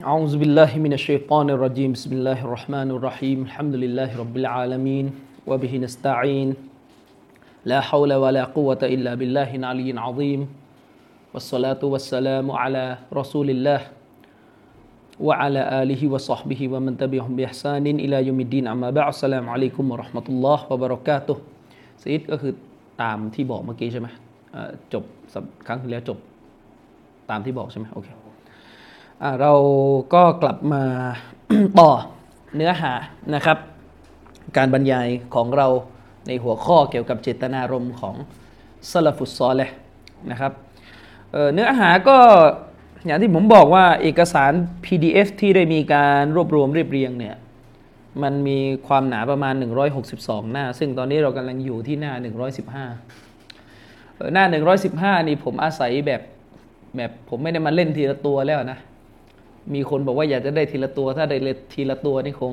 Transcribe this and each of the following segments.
أعوذ بالله من الشيطان الرجيم. بسم الله الرحمن الرحيم. الحمد لله رب العالمين وبه نستعين. لا حول ولا قوة إلا بالله العلي العظيم. والصلاة والسلام على رسول الله وعلى آله وصحبه ومن تبعهم بإحسان إلى يوم الدين. أما بعد السلام عليكم ورحمة الله وبركاته. سيد ซีดก็คือตามที่บอกเมื่อกี้ใช่ไหมจบครั้งที่แล้วจบตามที่บอกใช่ไหมโอเค เราก็กลับมาต่อเนื้อหานะครับ การบรรยายของเราในหัวข้อเกี่ยวกับเจตนารมณ์ของซาลฟุตซอลเลยนะครับเเนื้อหาก็อย่างที่ผมบอกว่าเอกสาร PDF ที่ได้มีการรวบรวมเรียบเรียงเนี่ยมันมีความหนาประมาณ 162 หน้า ซึ่งตอนนี้เรากำลังอยู่ที่หน้า 115 หน้า 115 นี่ผมอาศัยแบบแบบผมไม่ได้มาเล่นทีละตัวแล้วนะ มีคนบอกว่าอยากจะได้ทีละตัว ถ้าได้ทีละตัวนี่คง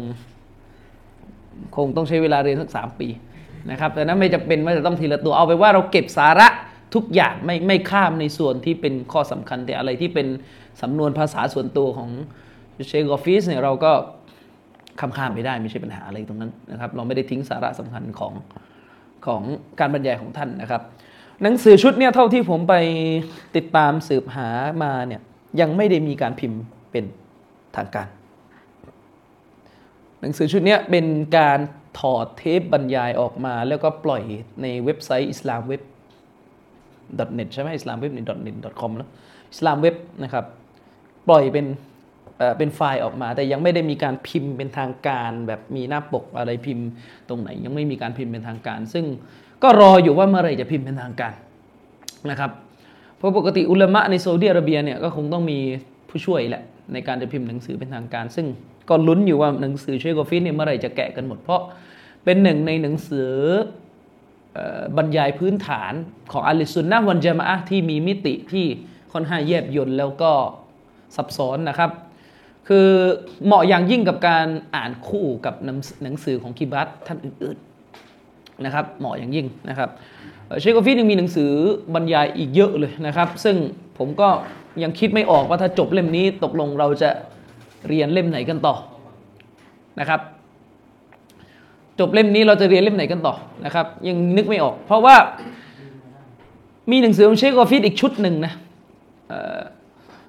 คงต้องใช้เวลาเรียนสักสามปีนะครับ แต่นั้นไม่จะเป็นว่าจะต้องทีละตัวเอาไปว่าเราเก็บสาระทุกอย่างไม่ไม่ข้ามในส่วนที่เป็นข้อสำคัญแต่อะไรที่เป็นสำนวนภาษาส่วนตัวของเชคกอฟฟิสเนี่ยเราก็ข้ามข้ามไปได้ไม่ใช่ปัญหาอะไรตรงนั้นนะครับ เราไม่ได้ทิ้งสาระสำคัญของของการบรรยายของท่านนะครับ หนังสือชุดเนี่ยเท่าที่ผมไปติดตามสืบหามาเนี่ยยังไม่ได้มีการพิมพ์ เป็นทางการ หนังสือชุดนี้เป็นการถอดเทปบรรยายออกมา แล้วก็ปล่อยในเว็บไซต์ islam web net ใช่ไหม islam web net com แล้ว islam web นะครับ ปล่อยเป็นเอ่อเป็นไฟล์ออกมา แต่ยังไม่ได้มีการพิมพ์เป็นทางการ แบบมีหน้าปกอะไรพิมพ์ตรงไหน ยังไม่มีการพิมพ์เป็นทางการ ซึ่งก็รออยู่ว่าเมื่อไหรจะพิมพ์เป็นทางการนะครับเพราะปกติอุลามะในซาอุดิอาระเบียเนี่ยก็คงต้องมีผู้ช่วยแหละ ในการจะพิมพ์หนังสือเป็นทางการ ซึ่งก็ลุ้นอยู่ว่าหนังสือเชคกอฟินเนี่ยเมื่อไรจะแกะกันหมด เพราะเป็นหนึ่งในหนังสือบรรยายพื้นฐานของอะฮ์ลิสซุนนะฮ์วัลญะมาอะฮ์ที่มีมิติที่ค่อนข้างแยบยลแล้วก็ซับซ้อนนะครับ คือเหมาะอย่างยิ่งกับการอ่านคู่กับหนังหนังสือของคิบัตท่านอื่นๆนะครับ เหมาะอย่างยิ่งนะครับเชคกอฟินยังมีหนังสือบรรยายอีกเยอะเลยนะครับ ซึ่งผมก็ ยังคิดไม่ออกว่าถ้าจบเล่มนี้ตกลงเราจะเรียนเล่มไหนกันต่อนะครับ จบเล่มนี้เราจะเรียนเล่มไหนกันต่อนะครับ ยังนึกไม่ออก เพราะว่ามีหนังสือของเชคกอฟิดอีกชุดหนึ่งนะ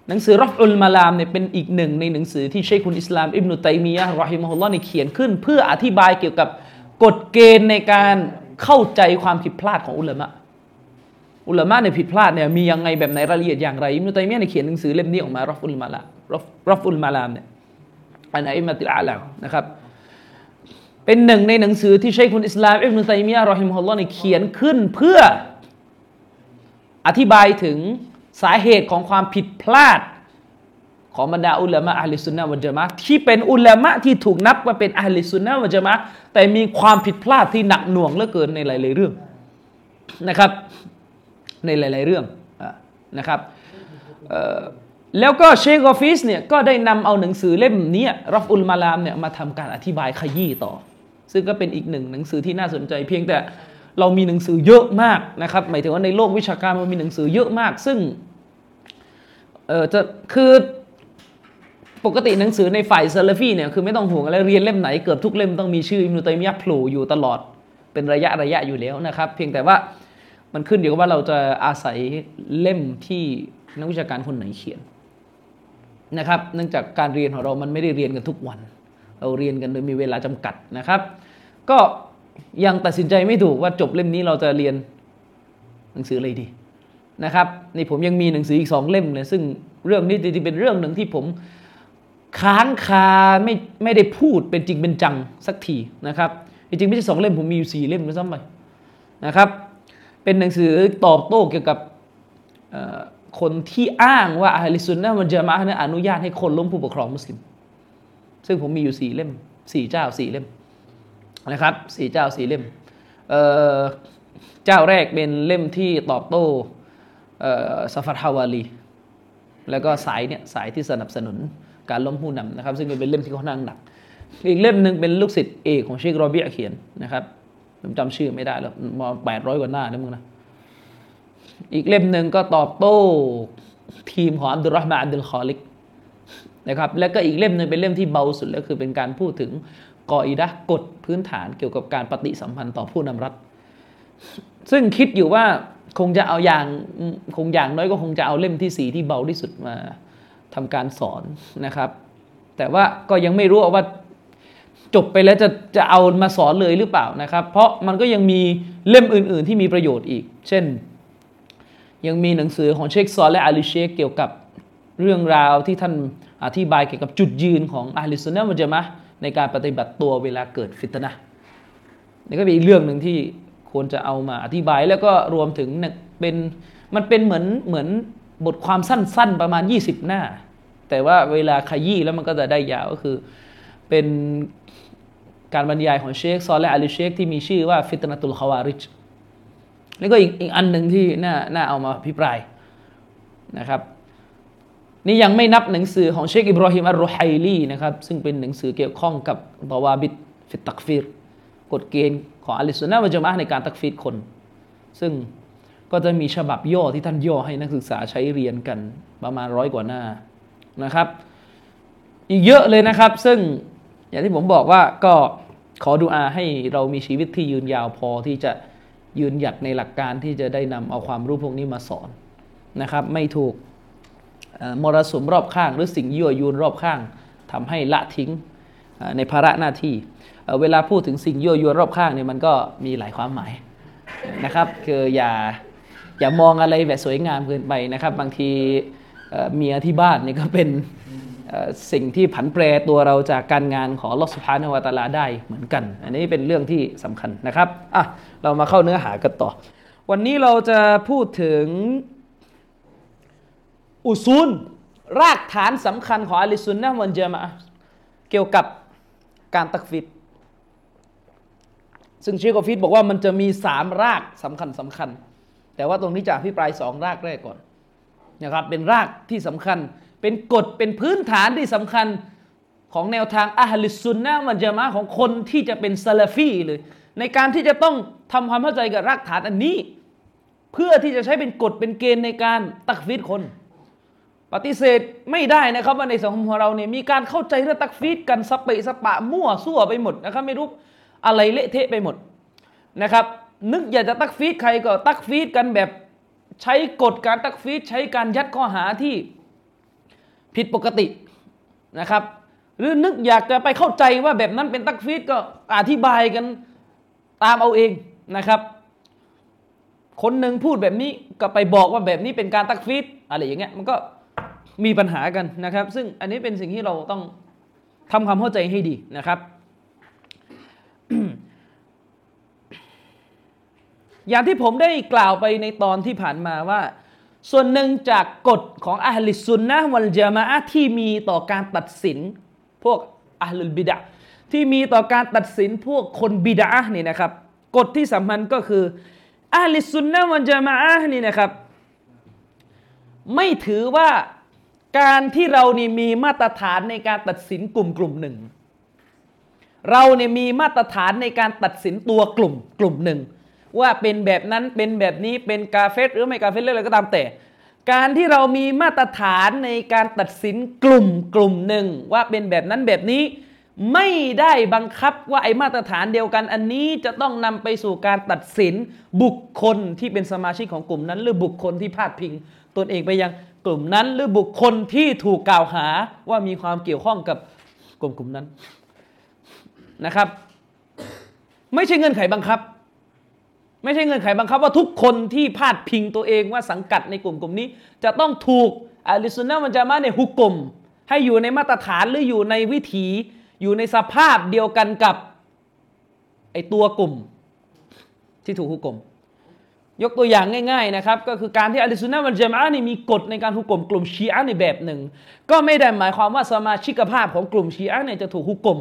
หนังสือรอฟอุลมาลามเนี่ยเป็นอีกหนึ่งในหนังสือที่เชคคุณอิสลามอิบนุตัยมียะรอฮิมฮุลลอฮ์เนี่ยเขียนขึ้น เพื่ออธิบายเกี่ยวกับกฎเกณฑ์ในการเข้าใจความผิดพลาดของอุลามะ อุลามะเนี่ยผิดพลาดเนี่ยมียังไงแบบไหนรายละเอียดอย่างไรอิบนุตัยมียะเนี่ยเขียนหนังสือเล่มนี้ออกมารอฟุลมาลามรอฟรอฟุลมาลามเนี่ยอันอิมะติลอาลามนะครับ เป็นหนึ่งในหนังสือที่เชคคุณอิสลามอิบนุตัยมียะรอฮิมฮุลลอฮ์เนี่ยเขียนขึ้นเพื่ออธิบายถึงสาเหตุของความผิดพลาด ของบรรดาอุลามะอะฮ์ลิสซุนนะฮ์วัลญะมาอะฮ์ที่เป็นอุลามะที่ถูกนับว่าเป็นอะฮ์ลิสซุนนะฮ์วัลญะมาอะฮ์แต่มีความผิดพลาดที่หนักหน่วงเหลือเกินในหลาย ๆ เรื่องนะครับ ในหลาย ๆ เรื่องอะนะครับแล้วก็เชคกอฟิสเนี่ยก็ได้นำเอาหนังสือเล่มนี้รอฟอุลมาลามเนี่ยมาทำการอธิบายขยี้ต่อ ซึ่งก็เป็นอีกหนึ่งหนังสือที่น่าสนใจเพียงแต่เรามีหนังสือเยอะมากนะครับหมายถึงว่าในโลกวิชาการมันมีหนังสือเยอะมาก ซึ่งเออจะคือปกติหนังสือในฝ่ายซาลฟีเนี่ยคือไม่ต้องห่วงอะไรเรียนเล่มไหนเกือบทุกเล่มต้องมีชื่ออิมนุตัยมียะโผล่อยู่ตลอดเป็นระยะระยะอยู่แล้วนะครับ เพียงแต่ว่า มันขึ้นอยู่กับว่าเราจะอาศัยเล่มที่นักวิชาการคนไหนเขียนนะครับ เนื่องจากการเรียนของเรามันไม่ได้เรียนกันทุกวัน เราเรียนกันโดยมีเวลาจำกัดนะครับ ก็ยังตัดสินใจไม่ถูกว่าจบเล่มนี้เราจะเรียนหนังสืออะไรดีนะครับนี่ผมยังมีหนังสืออีกสองเล่มเลยซึ่งเรื่องนี้จริงๆเป็นเรื่องหนึ่งที่ผมค้างคาไม่ไม่ได้พูดเป็นจริงเป็นจังสักทีนะครับจริงๆไม่ใช่สองเล่มผมมีอยู่สี่เล่มด้วยซ้ำไปนะครับ เป็นหนังสือตอบโต้เกี่ยวกับคนที่อ้างว่าอะลิสุนนะมันจะมาอะอนุญาตให้คนล้มผู้ปกครองมุสลิม ซึ่งผมมีอยู่สี่เล่มสี่เจ้าสี่เล่มนะครับสี่เจ้าสี่เล่มเเจ้าแรกเป็นเล่มที่ตอบโต้ซาฟัตฮาวาลี แล้วก็สายเนี่ยสายที่สนับสนุนการล้มผู้นำนะครับ ซึ่งเป็นเล่มที่ค่อนข้างหนัก อีกเล่มหนึ่งเป็นลูกศิษย์เอกของเชคโรเบียเขียนนะครับ ผมจำชื่อไม่ได้แล้วมาแปดร้อยกว่าหน้านะมึงนะ อีกเล่มหนึ่งก็ตอบโต้ทีมของอับดุลรอฮ์มาอับดุลคอลิกนะครับแล้วก็อีกเล่มหนึ่งเป็นเล่มที่เบาสุดแล้วคือเป็นการพูดถึงกออิดะกฎพื้นฐานเกี่ยวกับการปฏิสัมพันธ์ต่อผู้นำรัฐ ซึ่งคิดอยู่ว่าคงจะเอาอย่างคงอย่างน้อยก็คงจะเอาเล่มที่สีที่เบาที่สุดมาทำการสอนนะครับ แต่ว่าก็ยังไม่รู้ว่า จบไปแล้วจะจะเอามาสอนเลยหรือเปล่านะครับ เพราะมันก็ยังมีเล่มอื่น ๆ ที่มีประโยชน์อีก เช่น ยังมีหนังสือของเชคซอลิห์อาลิเชคเกี่ยวกับเรื่องราวที่ท่านอธิบายเกี่ยวกับจุดยืนของอะฮ์ลิสซุนนะฮ์วัลญะมาอะฮ์ในการปฏิบัติตัวเวลาเกิดฟิตนะฮ์นี่ก็เป็นอีกเรื่องหนึ่งที่ควรจะเอามาอธิบายแล้วก็รวมถึงเป็นมันเป็นเหมือนเหมือนบทความสั้น ๆ ประมาณ 20 หน้า แต่ว่าเวลาขยี้แล้วมันก็จะได้ยาวก็คือ เป็นการบรรยายของเชคซอลิห์อาลิเชคที่มีชื่อว่าฟิตนะตุลคอวาริจญ์แล้วก็อีกอีกอันหนึ่งที่น่าน่าเอามาพิปรายนะครับ นี่ยังไม่นับหนังสือของเชคอิบราฮิมอัลรุไฮลีนะครับ ซึ่งเป็นหนังสือเกี่ยวข้องกับบาวาบิดฟิตตักฟิรกฎเกณฑ์ของอัลิสุนนะวะจามะในการตักฟีดคน ซึ่งก็จะมีฉบับย่อที่ท่านย่อให้นักศึกษาใช้เรียนกันประมาณร้อยกว่าหน้านะครับ อีกเยอะเลยนะครับ ซึ่ง อย่างที่ผมบอกว่าก็ขอดูอาให้เรามีชีวิตที่ยืนยาวพอที่จะยืนหยัดในหลักการที่จะได้นำเอาความรู้พวกนี้มาสอนนะครับ ไม่ถูกมรสุมรอบข้าง หรือสิ่งยั่วยวนรอบข้างทำให้ละทิ้งในภาระหน้าที่ เวลาพูดถึงสิ่งยั่วยวนรอบข้างเนี่ยมันก็มีหลายความหมายนะครับ คืออย่าอย่ามองอะไรแบบสวยงามเกินไปนะครับ บางทีเมียที่บ้านนี่ก็เป็น สิ่งที่ผันแปรตัวเราจากการงานของลอสุภานวตาลาได้เหมือนกัน อันนี้เป็นเรื่องที่สำคัญนะครับอะเรามาเข้าเนื้อหากันต่อ วันนี้เราจะพูดถึงอุซูล รากฐานสำคัญของอะลิซุนนะวันเจมาเกี่ยวกับการตักฟิดซึ่งเชคกฟิดบอกว่ามันจะมีสามรากสำคัญสำคัญ แต่ว่าตรงนี้จะอภิปรายสองรากแรกก่อนนะครับเป็นรากที่สำคัญ เป็นกฎเป็นพื้นฐานที่สำคัญของแนวทางอะฮลิซุนนะมันจะมาของคนที่จะเป็นซาลาฟีเลย ในการที่จะต้องทำความเข้าใจกับรากฐานอันนี้ เพื่อที่จะใช้เป็นกฎเป็นเกณฑ์ในการตักฟีดคน ปฏิเสธไม่ได้นะครับว่าในสังคมของเราเนี่ยมีการเข้าใจเรื่องตักฟีดกันสเปะสปะมั่วซั่วไปหมดนะครับไม่รู้อะไรเละเทะไปหมดนะครับ นึกอยากจะตักฟีดใครก็ตักฟีดกันแบบใช้กฎการตักฟีดใช้การยัดข้อหาที่ ผิดปกตินะครับ หรือนึกอยากจะไปเข้าใจว่าแบบนั้นเป็นตักฟีดก็อธิบายกันตามเอาเองนะครับ คนหนึ่งพูดแบบนี้ก็ไปบอกว่าแบบนี้เป็นการตักฟีดอะไรอย่างเงี้ยมันก็มีปัญหากันนะครับ ซึ่งอันนี้เป็นสิ่งที่เราต้องทำความเข้าใจให้ดีนะครับ อย่างที่ผมได้กล่าวไปในตอนที่ผ่านมาว่า ส่วนหนึ่งจากกฎของอัลลิสุนนะวัลจามะที่มีต่อการตัดสินพวกอัลลุลบิดะที่มีต่อการตัดสินพวกคนบิดะนี่นะครับกฎที่สำคัญก็คืออัลลิสุนนะวัลจามะนี่นะครับ ไม่ถือว่าการที่เรานี่มีมาตรฐานในการตัดสินกลุ่มกลุ่มหนึ่ง เราเนี่ยมีมาตรฐานในการตัดสินตัวกลุ่มกลุ่มหนึ่ง ว่าเป็นแบบนั้นเป็นแบบนี้เป็นกาเฟสหรือไม่กาเฟสเรื่องอะไรก็ตามแต่ การที่เรามีมาตรฐานในการตัดสินกลุ่มกลุ่มหนึ่ง ว่าเป็นแบบนั้นแบบนี้ ไม่ได้บังคับว่าไอมาตรฐานเดียวกันอันนี้จะต้องนำไปสู่การตัดสินบุคคลที่เป็นสมาชิกของกลุ่มนั้น หรือบุคคลที่พาดพิงตนเองไปยังกลุ่มนั้น หรือบุคคลที่ถูกกล่าวหาว่ามีความเกี่ยวข้องกับกลุ่มกลุ่มนั้นนะครับ ไม่ใช่เงื่อนไขบังคับ ไม่ใช่เงื่อนไขบังคับว่าทุกคนที่พาดพิงตัวเองว่าสังกัดในกลุ่มกลุ่มนี้ จะต้องถูกอาลิสุนนะมันจะมาในฮุกกลมให้อยู่ในมาตรฐานหรืออยู่ในวิถี อยู่ในสภาพเดียวกันกับไอตัวกลุ่ม ที่ถูกฮุกกลมยกตัวอย่างง่ายๆนะครับ ก็คือการที่อัลลซุนนะมันจามะนี่มีกฎในการหุกกลมกลุ่มชีอะในแบบหนึ่ง ก็ไม่ได้หมายความว่าสมาชิกภาพของกลุ่มชีอะเนี่ยจะถูกหุกกลม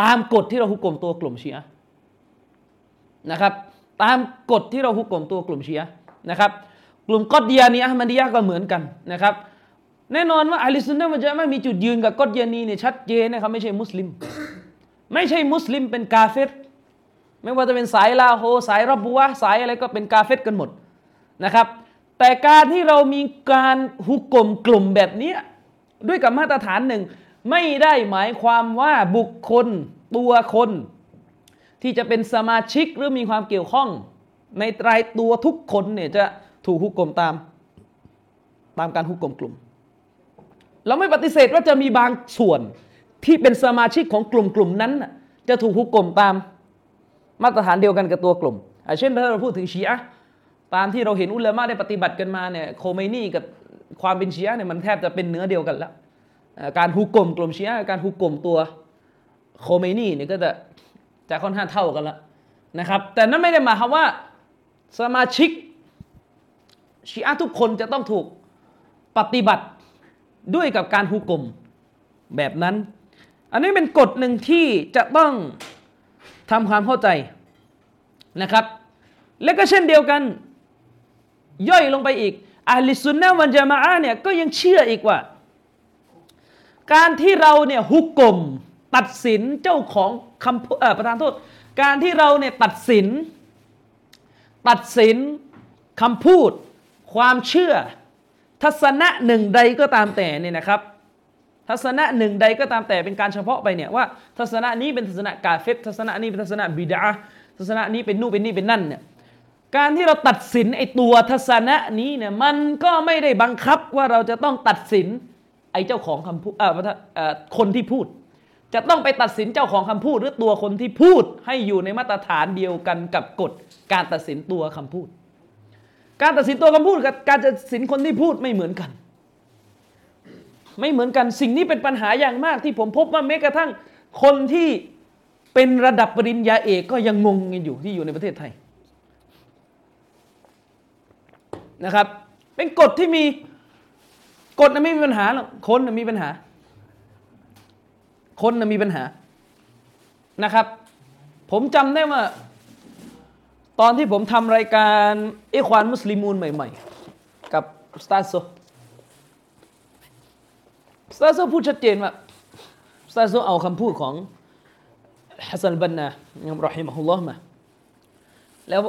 ตามกฎที่เราหุกกลมตัวกลุ่มชีอะ นะครับ ตามกฎที่เราหุกกลมตัวกลุ่มเชีอะนะครับ กลุ่มกอดเยานีอะมันดียะก็เหมือนกันนะครับ แน่นอนว่าอัลลซุนนะมันจะไม่มีจุดยืนกับกอดเยานีเนี่ยชัดเจนนะครับไม่ใช่มุสลิม ไม่ใช่มุสลิมเป็นกาเฟรไม่ว่าจะเป็นสายลาโฮสายรบบัวสายอะไรก็เป็นกาเฟตกันหมดนะครับ แต่การที่เรามีการหุกกลมกลุ่มแบบนี้ด้วยกับมาตรฐานหนึ่ง ไม่ได้หมายความว่าบุคคลตัวคน ที่จะเป็นสมาชิกหรือมีความเกี่ยวข้อง ในรายตัวทุกคนเนี่ยจะถูกหุกกลมตามตามการหุกกลมกลุ่ม เราไม่ปฏิเสธว่าจะมีบางส่วนที่เป็นสมาชิกของกลุ่มกลุ่มนั้น จะถูกหุกกลมตามมาตรฐานเดียวกันกับตัวกลุ่มเช่นถ้าเราพูดถึงชีอะตามที่เราเห็นอุลามะได้ปฏิบัติกันมาเนี่ยโคเมนี่กับความเป็นชีอะเนี่ยมันแทบจะเป็นเนื้อเดียวกันแล้ว การฮุกกลมกลุ่มชีอะการฮุกกลมตัวโคเมนี่เนี่ยก็จะ จะค่อนข้างเท่ากันแล้วนะครับ แต่นั้นไม่ได้หมายความว่าสมาชิกชีอะทุกคนจะต้องถูกปฏิบัติด้วยกับการฮุกกลมแบบนั้น อันนี้เป็นกฎหนึ่งที่จะต้องทำความเข้าใจนะครับ และก็เช่นเดียวกัน ย่อยลงไปอีกอาลิสุนนะวันจามาอะเนี่ยก็ยังเชื่ออีกว่า การที่เราเนี่ยฮุกกลม ตัดสินเจ้าของคำประธานโทษ การที่เราเนี่ยตัดสิน ตัดสินคำพูด ความเชื่อ ทัศนะหนึ่งใดก็ตามแต่เนี่ยนะครับ ทัศนะหนึ่งใดก็ตามแต่เป็นการเฉพาะไปเนี่ยว่า ทัศนะนี้เป็นทัศนะกาเฟตทัศนะนี้เป็นทัศนะบิดาทัศนะนี้เป็นนู่นเป็นนี่เป็นนั่นเนี่ยการที่เราตัดสินไอตัวทัศนะนี้เนี่ยมันก็ไม่ได้บังคับว่าเราจะต้องตัดสินไอเจ้าของคำพูดเออคนที่พูด จะต้องไปตัดสินเจ้าของคำพูดหรือตัวคนที่พูดให้อยู่ในมาตรฐานเดียวกันกับกฎการตัดสินตัวคำพูด การตัดสินตัวคำพูดกับการตัดสินคนที่พูดไม่เหมือนกัน ไม่เหมือนกันสิ่งนี้เป็นปัญหาอย่างมากที่ผมพบว่าแม้กระทั่งคนที่เป็นระดับปริญญาเอกก็ยังงงกันอยู่ที่อยู่ในประเทศไทยนะครับ เป็นกฎที่มีกฎมันไม่มีปัญหาหรอกคนมีปัญหา คนมีปัญหานะครับ ผมจำได้ว่า ตอนที่ผมทำรายการเอควานมุสลิมูนใหม่ ๆ กับสตาร์โซซาร์โซพูดชัดเจนว่าซาโซเอาคำพูดของฮัสซันบันนาอัมรอฮิมะฮุลลอฮ์มา แล้ว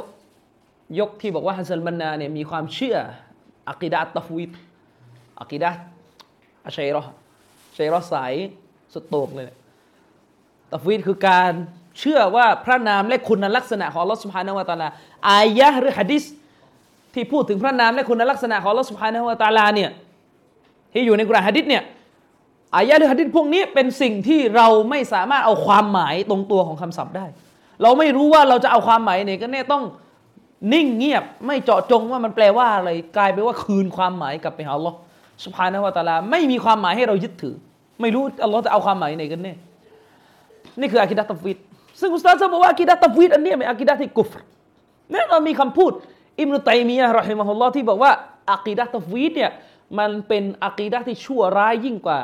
ยกที่บอกว่าฮัสซันบันนาเนี่ยมีความเชื่ออักิดะตัฟวิดอักิดะอัชัยรอชัยรอสาย สุดโต่งเลยตัฟวิดคือการเชื่อว่าพระนามและคุณลักษณะของลอสุภานวตาลาอายะหรือฮะดิษที่พูดถึงพระนามและคุณลักษณะของลอสุภานวตาลาเนี่ยที่อยู่ในกุรานฮะดิษเนี่ยอายะหรือหะดิษพวกนี้เป็นสิ่งที่เราไม่สามารถเอาความหมายตรงตัวของคำศัพท์ได้ เราไม่รู้ว่าเราจะเอาความหมายไหนก็แน่ต้องนิ่งเงียบไม่เจาะจงว่ามันแปลว่าอะไรกลายไปว่าคืนความหมายกลับไปหาอัลลอฮ์สุภานวตาลาไม่มีความหมายให้เรายึดถือ ไม่รู้อัลลอฮ์จะเอาความหมายไหนกันแน่นี่คืออากิดะตัฟวิดซึ่งอุสตาซบอกว่าอากิดะตัฟวิดอันนี้เป็นอากิดะที่กุฟรเนี่ยเรามีคำพูด อิมรุตัยมียะรอฮิมะฮุลลอฮ์ที่บอกว่าอากิดะตัฟวิดเนี่ยมันเป็นอากีดะที่ชั่วร้ายยิ่งกว่า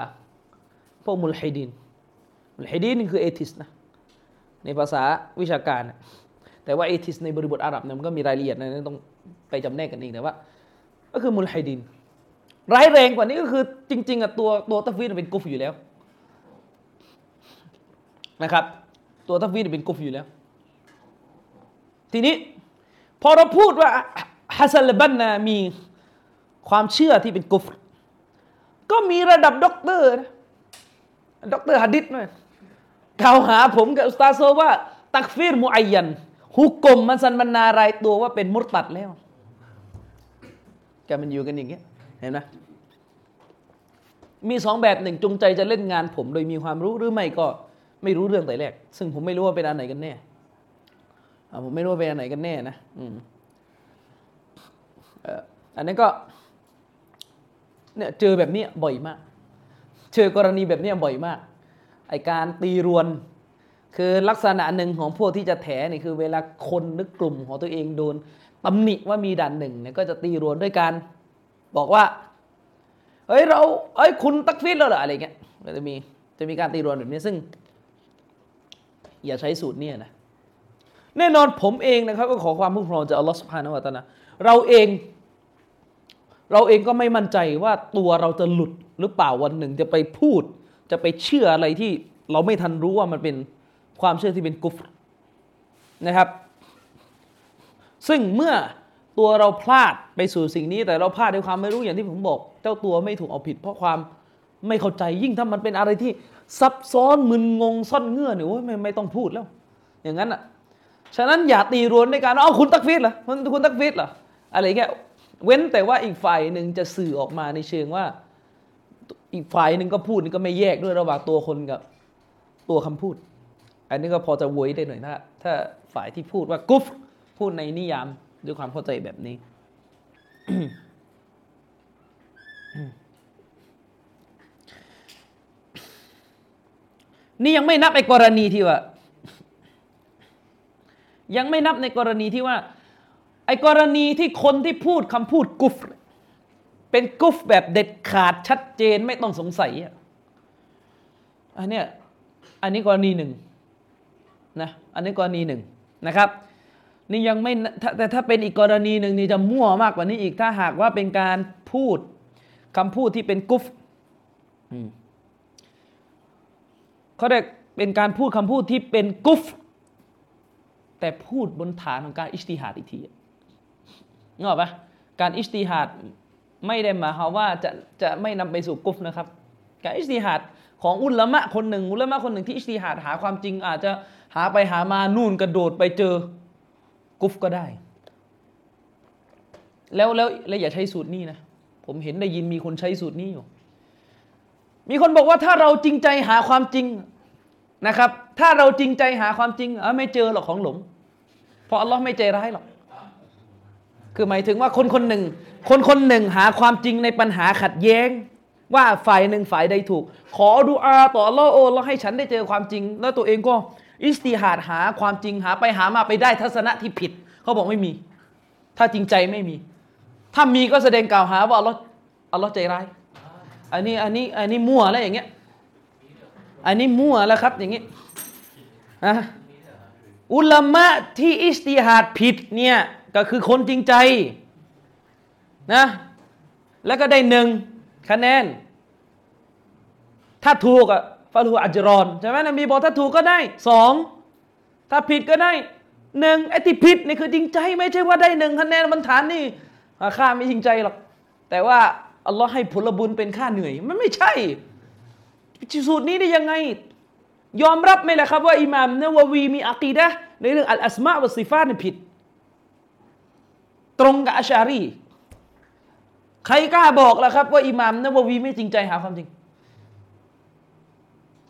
พวกมุลฮิดีนมุลฮิดีนนี่คือเอทิสนะในภาษาวิชาการ แต่ว่า atheist ในบริบทอาหรับเนี่ยมันก็มีรายละเอียดนะต้องไปจำแนกกันเองแต่ว่า ก็คือมุลฮิดีน ร้ายแรงกว่านี้ก็คือจริง ๆอะตัวตัวตัฟวีดเป็นกุฟร์อยู่แล้วนะครับ ตัวตัฟวีดเป็นกุฟร์อยู่แล้ว ทีนี้พอเราพูดว่าฮัสซันบันนามีความเชื่อที่เป็นกุฟร์ก็มีระดับด็อกเตอร์นะด็อกเตอร์ฮะดีษนะกล่าวหาผมกับอุสตาโซว่า ตักฟีรมุอัยยันฮุกกลมมันสันบรรณารายตัวว่าเป็นมุตตัดแล้วแกมันอยู่กันอย่างเงี้ย เห็นไหมมีสองแบบหนึ่งจงใจจะเล่นงานผมโดยมีความรู้หรือไม่ก็ไม่รู้เรื่องแต่แรก ซึ่งผมไม่รู้ว่าเป็นอันไหนกันแน่ผมไม่รู้ว่าเป็นอันไหนกันแน่นะอือันนี้ก็เนี่ยเจอแบบนี้บ่อยมาก เจอกรณีแบบนี้บ่อยมาก ไอการตีรวน คือลักษณะหนึ่งของพวกที่จะแถนี่คือเวลาคนนึกกลุ่มของตัวเองโดนตำหนิว่ามีด่านหนึ่งเนี่ยก็จะตีรวนด้วยการ บอกว่าเฮ้ยเราเฮ้ยคุณตักฟิดแล้วเหรออะไรเงี้ยจะมีจะมีการตีรวนแบบนี้ซึ่ง อย่าใช้สูตรเนี่ยนะแน่นอนผมเองนะครับก็ขอความพุ่งพรองจากอัลลอฮฺสุบฮานะวะตะลาเราเอง เราเองก็ไม่มั่นใจว่าตัวเราจะหลุดหรือเปล่าวันหนึ่งจะไปพูด จะไปเชื่ออะไรที่เราไม่ทันรู้ว่ามันเป็นความเชื่อที่เป็นกุฟนะครับ ซึ่งเมื่อ ตัวเราพลาดไปสู่สิ่งนี้แต่เราพลาดด้วยความไม่รู้อย่างที่ผมบอก เจ้าตัวไม่ถูกเอาผิด เพราะความไม่เข้าใจยิ่งถ้ามันเป็นอะไรที่ซับซ้อนมึนงงซ่อนเงื่อนเนี่ยโอ้ยไม่ไม่ต้องพูดแล้ว อย่างนั้นอะฉะนั้นอย่าตีรวนในการเอาคุณตักฟีดเหรอคุณคุณตักฟีดเหรออะไรเงี้ยเว้นแต่ว่าอีกฝ่ายหนึ่งจะสื่อออกมาในเชิงว่า อีกฝ่ายหนึ่งก็พูดนี่ก็ไม่แยกด้วยระหว่างตัวคนกับตัวคำพูด อันนี้ก็พอจะโวยได้หน่อยถ้าถ้าฝ่ายที่พูดว่ากุฟพูดในนิยาม ด้วยความเข้าใจแบบนี้ นี่ยังไม่นับไอ้กรณีที่ว่า ยังไม่นับในกรณีที่ว่า ไอ้กรณีที่คนที่พูดคำพูดกุฟ เป็นกุฟแบบเด็ดขาดชัดเจนไม่ต้องสงสัยอะอันเนี้ยอันนี้กรณีหนึ่งนะ อันนี้กรณีหนึ่งนะครับ นี่ยังไม่แต่ถ้าเป็นอีกกรณีหนึ่งนี่จะมั่วมากกว่านี้อีกถ้าหากว่าเป็นการพูดคำพูดที่เป็นกุฟเขาเรียกเป็นการพูดคำพูดที่เป็นกุฟ แต่พูดบนฐานของการอิสติฮัดอีกทีนึกออกปะการอิสติฮัดไม่ได้หมายความว่าจะจะไม่นำไปสู่กุฟนะครับ การอิสติฮัดของอุลามะคนหนึ่ง อุลามะคนหนึ่งที่อิสติฮัดหาความจริงอาจจะหาไปหามานู่นกระโดดไปเจอ กุฟก็ได้ แล้วแล้วแล้วอย่าใช้สูตรนี้นะ ผมเห็นได้ยินมีคนใช้สูตรนี้อยู่ มีคนบอกว่าถ้าเราจริงใจหาความจริงนะครับ ถ้าเราจริงใจหาความจริงเออไม่เจอหรอกของหลง เพราะอัลลอฮ์ไม่ใจร้ายหรอก คือหมายถึงว่าคนคนหนึ่ง คนคนหนึ่งหาความจริงในปัญหาขัดแย้ง ว่าฝ่ายหนึ่งฝ่ายใดถูก ขอดูอาต่ออัลลอฮ์โอ้แล้วให้ฉันได้เจอความจริง แล้วตัวเองก็ อิสติฮาดหาความจริงหาไปหามาไปได้ทัศนะที่ผิด เขาบอกไม่มี ถ้าจริงใจไม่มี ถ้ามีก็แสดงกล่าวหาว่าอัลลอฮ์อัลลอฮ์ใจร้าย อันนี้อันนี้อันนี้มั่วแล้วอย่างเงี้ย อันนี้มั่วแล้วครับอย่างงี้นะอุลามะที่อิสติฮัดผิดเนี่ยก็คือคนจริงใจนะแล้วก็ได้หนึ่งคะแนน ถ้าถูกอะ ฟาลูอัจรอนใช่ไหมนบีบอกถ้าถูกก็ได้สองถ้าผิดก็ได้หนึ่งไอ้ที่ผิดนี่คือจริงใจไม่ใช่ว่าได้หนึ่งคะแนนบนฐานนี่ค่าไม่จริงใจหรอก แต่ว่าอัลลอฮ์ให้ผลบุญเป็นค่าเหนื่อย มันไม่ใช่สูตรนี้ได้ยังไง ยอมรับไหมล่ะครับว่าอิหม่ามเนววีมีอักีดะในเรื่องอัลอัสมาวัสิฟานี่ผิด ตรงกับอัชารี ใครกล้าบอกล่ะครับว่าอิหม่ามเนววีไม่จริงใจหาความจริง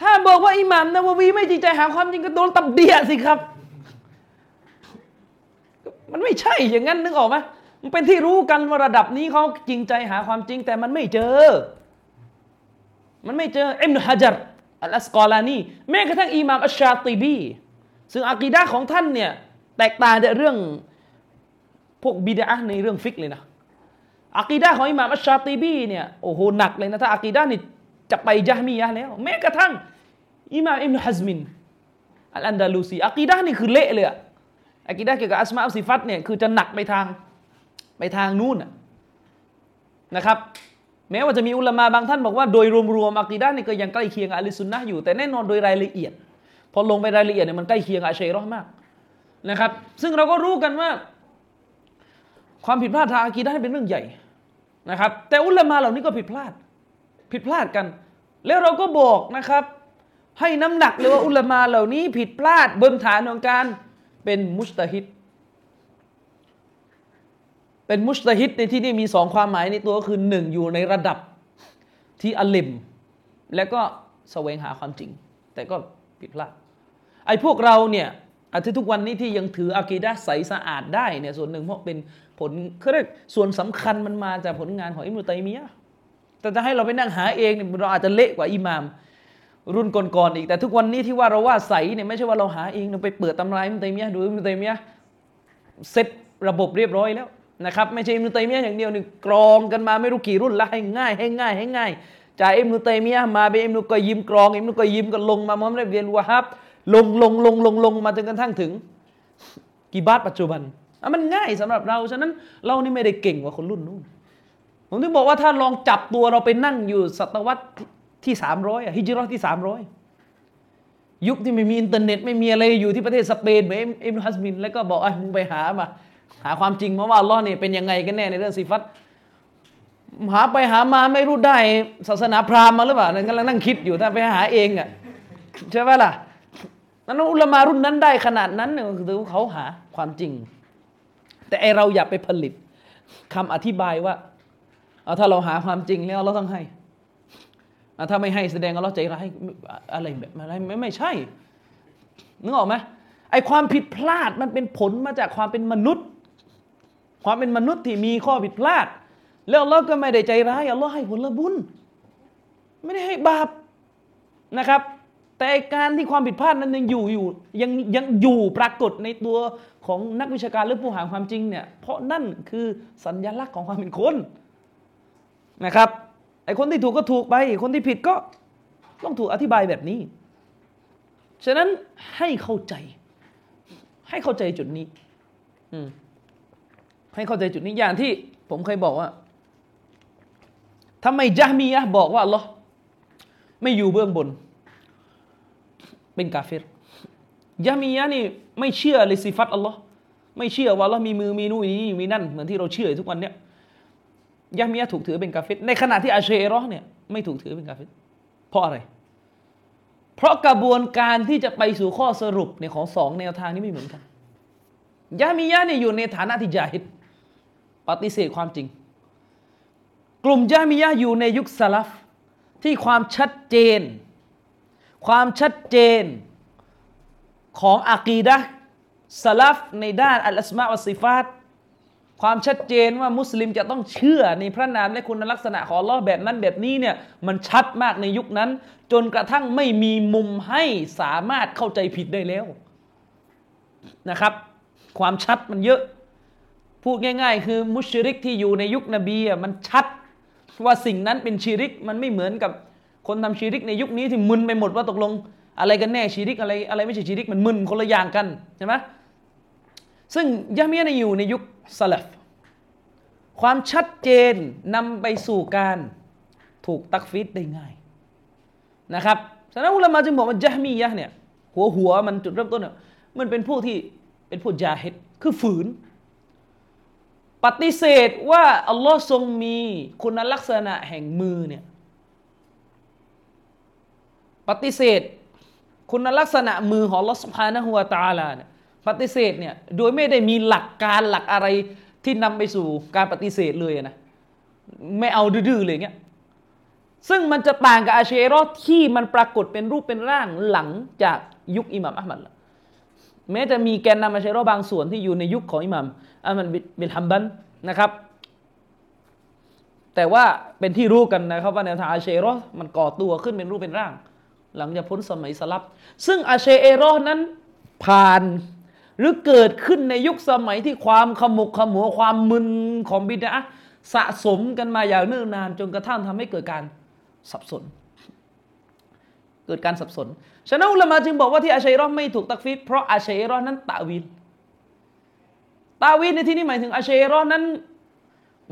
ถ้าบอกว่าอิหม่ามเนววีไม่จริงใจหาความจริงก็โดนตับเดียสิครับ มันไม่ใช่อย่างนั้นนึกออกไหมมันเป็นที่รู้กันว่าระดับนี้เขาจริงใจหาความจริงแต่มันไม่เจอ มันไม่เจออิมนุฮะจัรอัลอัสกอลานีแม้กระทั่งอิหม่ามอัชชาติบีซึ่งอากีดะของท่านเนี่ยแตกต่างจากเรื่องพวกบิดาในเรื่องฟิกเลยนะอากีดะของอิหม่ามอัชชาติบีเนี่ยโอ้โหหนักเลยนะถ้าอากีดะนี่ จะไปยะมียะแล้ว แม้กระทั่งอิมามอิมนุฮัซมินอัลอันดาลูซีอากีดะนี่คือเละเลยอะอากีดะเกี่ยวกับอัสมาอัลซิฟัตเนี่ยคือจะหนักไปทางไปทางนู่นนะครับ แม้ว่าจะมีอุลามาบางท่านบอกว่าโดยรวมๆอักีดะนี่ก็ยังใกล้เคียงอัลซุนนะอยู่ แต่แน่นอนโดยรายละเอียด พอลงไปรายละเอียดเนี่ยมันใกล้เคียงกับอัชัยรอมากนะครับ ซึ่งเราก็รู้กันว่า ความผิดพลาดทางอากีดะเป็นเรื่องใหญ่นะครับ แต่อุลามาเหล่านี้ก็ผิดพลาด ผิดพลาดกัน แล้วเราก็บอกนะครับ ให้น้ำหนักเลยว่าอุลามาเหล่านี้ ผิดพลาดบนฐานของการเป็นมุสตาฮิดเป็นมุสตาฮิดในที่นี้มีสองความหมายในตัวก็คือหนึ่งอยู่ในระดับที่อลิม แล้วก็แสวงหาความจริง แต่ก็ผิดพลาดไอ้พวกเราเนี่ยอาทิตย์ทุกวันนี้ที่ยังถืออากีดะใสสะอาดได้เนี่ยส่วนหนึ่งเพราะเป็นผลเขาเรียกส่วนสำคัญมันมาจากผลงานของอิมุตัยมียะ แต่จะให้เราไปนั่งหาเองเนี่ยเราอาจจะเละกว่าอิหมาม รุ่นก่อนๆอีกแต่ทุกวันนี้ที่ว่าเราว่าใสเนี่ยไม่ใช่ว่าเราหาเองเราไปเปิดตำราอิมรุตัยมียะดูอิมรุตัยมียะเซ็ตระบบเรียบร้อยแล้วนะครับไม่ใช่อิมรุตัยมียะอย่างเดียวนี่กรองกันมาไม่รู้กี่รุ่นล้วให้ง่ายให้ง่ายให้ง่ายจากอิมรุตัยมียะมาเป็นอิมรุกอยิมกรองอิมรุกอยิมก็ลงมามุฮัมมัดเบียนวะฮับลงลงลงลงลงมาจนกระทั่งถึงกีบาตปัจจุบันมันง่ายสำหรับเราฉะนั้นเรานี่ไม่ได้เก่งกว่าคนรุ่นนู้น ผมถึงบอกว่าถ้าลองจับตัวเราไปนั่งอยู่ศตวรรษที่สามร้อยฮิจเราะห์ที่สามร้อยยุคที่ไม่มีอินเทอร์เน็ต ไม่มีอะไรอยู่ที่ประเทศสเปนเหมือนอิบนุฮัซมิน แล้วก็บอกไอ้มึงไปหามา หาความจริงมาว่าอัลลอฮ์เนี่ยเป็นยังไงกันแน่ในเรื่องซิฟัตหาไปหามาไม่รู้ได้ศาสนาพราหมณ์มาหรือเปล่านั่นกำลังนั่งคิดอยู่ถ้าไปหาเองอะใช่ไหมล่ะนั้นอุลามารุ่นนั้นได้ขนาดนั้นเนี่ยคือเขาหาความจริง แต่ไอเราอย่าไปผลิตคำอธิบายว่า เอาถ้าเราหาความจริงแล้วเราต้องให้ถ้าไม่ให้แสดงว่าเราใจร้ายอะไรแบบอะไรไม่ไม่ใช่นึกออกไหมไอความผิดพลาดมันเป็นผลมาจากความเป็นมนุษย์ ความเป็นมนุษย์ที่มีข้อผิดพลาด แล้วเราก็ไม่ได้ใจร้ายอัลลอฮ์ให้ผลบุญ ไม่ได้ให้บาปนะครับ แต่การที่ความผิดพลาดนั้นยังอยู่อยู่ยังยังอยู่ปรากฏในตัวของนักวิชาการหรือผู้หาความจริงเนี่ยเพราะนั่นคือสัญลักษณ์ของความเป็นคน นะครับไอ้คนที่ถูกก็ถูกไปคนที่ผิดก็ต้องถูกอธิบายแบบนี้ ฉะนั้นให้เข้าใจ ให้เข้าใจจุดนี้อืให้เข้าใจจุดนี้อย่างที่ผมเคยบอกว่าทำไมจามียะบอกว่าอัลลอฮ์ไม่อยู่เบื้องบน เป็นกาเฟรยามียะนี่ไม่เชื่อเลยสิฟัตอัลลอฮ์ไม่เชื่อว่าเรามีมือมีนู่นนี่มีนั่นเหมือนที่เราเชื่อทุกวันเนี้ย ยามียะถูกถือเป็นกาเฟรในขณะที่อาเชรอเนี่ยไม่ถูกถือเป็นกาเฟรเพราะอะไร เพราะกระบวนการที่จะไปสู่ข้อสรุปในของสองแนวทางนี้ไม่เหมือนกันยามียะเนี่ยอยู่ในฐานะที่จาฮิดปฏิเสธความจริง กลุ่มยามียะอยู่ในยุคสลับที่ความชัดเจน ความชัดเจนของอากีดะสลับในด้านอัลอสมาอัลซิฟาต ความชัดเจนว่ามุสลิมจะต้องเชื่อในพระนามและคุณลักษณะของลอแบบนั้นแบบนี้เนี่ยมันชัดมากในยุคนั้น จนกระทั่งไม่มีมุมให้สามารถเข้าใจผิดได้แล้วนะครับ ความชัดมันเยอะ พูดง่าย ๆ คือมุชริกที่อยู่ในยุคนบีอะมันชัดว่าสิ่งนั้นเป็นชีริกมันไม่เหมือนกับคนทำชีริกในยุคนี้ที่มึนไปหมดว่าตกลง อะไรกันแน่ชีริกอะไรอะไรไม่ใช่ชีริกมันมึนคนละอย่างกันใช่ไหม ซึ่งยะมียนอยู่ในยุคสลับความชัดเจนนำไปสู่การถูกตักฟิดได้ง่ายนะครับฉะนั้นอุลามาจึงบอกว่าจามียะเนี่ยหัวหัวมันจุดเริ่มต้นเนี่ยมันเป็นผู้ที่เป็นผู้จาเฮิดคือฝืน ปฏิเสธว่าอัลลอฮ์ทรงมีคุณลักษณะแห่งมือเนี่ยปฏิเสธ คุณลักษณะมือของอัลลอสุภานะฮัวตาลาเนี่ย ปฏิเสธเนี่ยโดยไม่ได้มีหลักการหลักอะไรที่นำไปสู่การปฏิเสธเลยนะไม่เอาดื้อเลยเงี้ยซึ่งมันจะต่างกับอาเชรอที่มันปรากฏเป็นรูปเป็นร่างหลังจากยุคอิหม่ามอัลมัดแม้จะมีแกนนำอาเชรอบางส่วนที่อยู่ในยุคของอิหม่ามอัลมัดบินฮัมบันนะครับ แต่ว่าเป็นที่รู้กันนะครับว่าแนวทางอาเชรอมันก่อตัวขึ้นเป็นรูปเป็นร่าง หลังจากพ้นสมัยสลับ ซึ่งอาเชเอรอนั้นผ่าน หรือเกิดขึ้นในยุคสมัยที่ความขมุกขมัวความมึนของบิดาสะสมกันมาอย่างเนิ่นนาน จนกระทั่งทำให้เกิดการสับสน เกิดการสับสน ฉะนั้นอุลามาจึงบอกว่าที่อาชัยรอไม่ถูกตักฟีดเพราะอาชัยรอนั้นตาวินตาวินในที่นี้หมายถึงอาชัยรอนั้น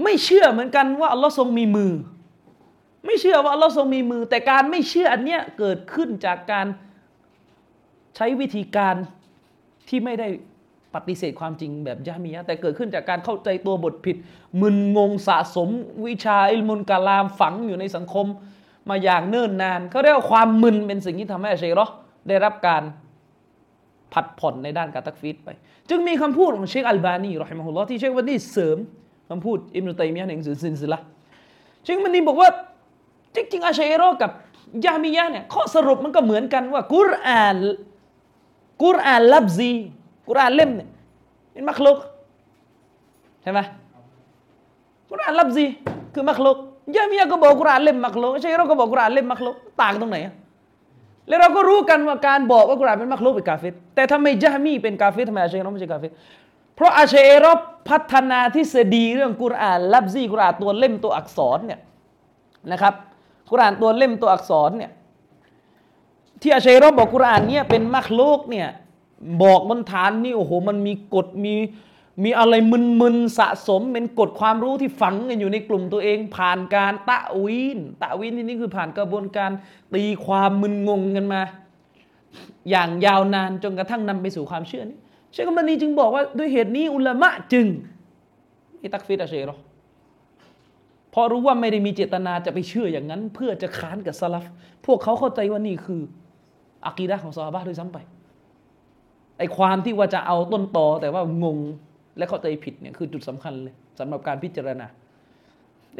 ไม่เชื่อเหมือนกันว่าอัลลอฮ์ทรงมีมือ ไม่เชื่อว่าอัลลอฮ์ทรงมีมือ แต่การไม่เชื่ออันเนี้ยเกิดขึ้นจากการใช้วิธีการ ที่ไม่ได้ปฏิเสธความจริงแบบยามียะแต่เกิดขึ้นจากการเข้าใจตัวบทผิด มึนงงสะสม วิชาอิลมุนกาลามฝังอยู่ในสังคมมาอย่างเนิ่นนานเขาเรียกว่าความมึนเป็นสิ่งที่ทำให้เชยรอได้รับการผัดผ่อนในด้านการตักฟีดไป จึงมีคำพูดของเชคอัลบานีรอฮิมฮุลลอฮ์ที่เชควันนี้เสริมคำพูดอิมรุตัยมียะในหนังสือซินซิละเชควันนี้บอกว่าจริงๆอาเชยรอกับยามียะเนี่ยข้อสรุปมันก็เหมือนกันว่ากุรอาน กุรอานลับซีกุรอานเล่มเนี่ยเป็นมักลุกใช่ไหมกุรอานลับซีคือมักลุกยามียก็บอกกุรอานเล่มมักลุกใช่เราก็บอกกุรอานเล่มมักลุกต่างตรงไหนแล้วเราก็รู้กันว่าการบอกว่ากุรอานเป็นมักลุกเป็นกาเฟตแต่ทำไมจามีเป็นกาเฟตทำไมอาเชรอไม่ใช่กาเฟตเพราะอาเชรอพัฒนาทฤษฎีเรื่องกุรอานลับซีกุรอานตัวเล่มตัวอักษรเนี่ยนะครับกุรอานตัวเล่มตัวอักษรเนี่ย ที่อาชัยรอบอกกุรานเนี่ยเป็นมักโลกเนี่ยบอกบนฐานนี่โอ้โหมันมีกฎมีมีอะไรมึนๆสะสม เป็นกฎความรู้ที่ฝังกันอยู่ในกลุ่มตัวเอง ผ่านการตะวินตะวินที่นี่คือผ่านกระบวนการตีความมึนงงกันมา อย่างยาวนานจนกระทั่งนำไปสู่ความเชื่อนี้เชคกัมบานีจึงบอกว่าด้วยเหตุนี้อุลามะจึงไม่ตักฟิดอาชัยรอเพราะรู้ว่าไม่ได้มีเจตนาจะไปเชื่ออย่างนั้น เพื่อจะค้านกับสลับพวกเขาเข้าใจว่านี่คือ อากีดะของซอฮาบะด้วยซ้ำไปไอความที่ว่าจะเอาต้นตอแต่ว่างงและเข้าใจผิดเนี่ยคือจุดสำคัญเลยสำหรับการพิจารณา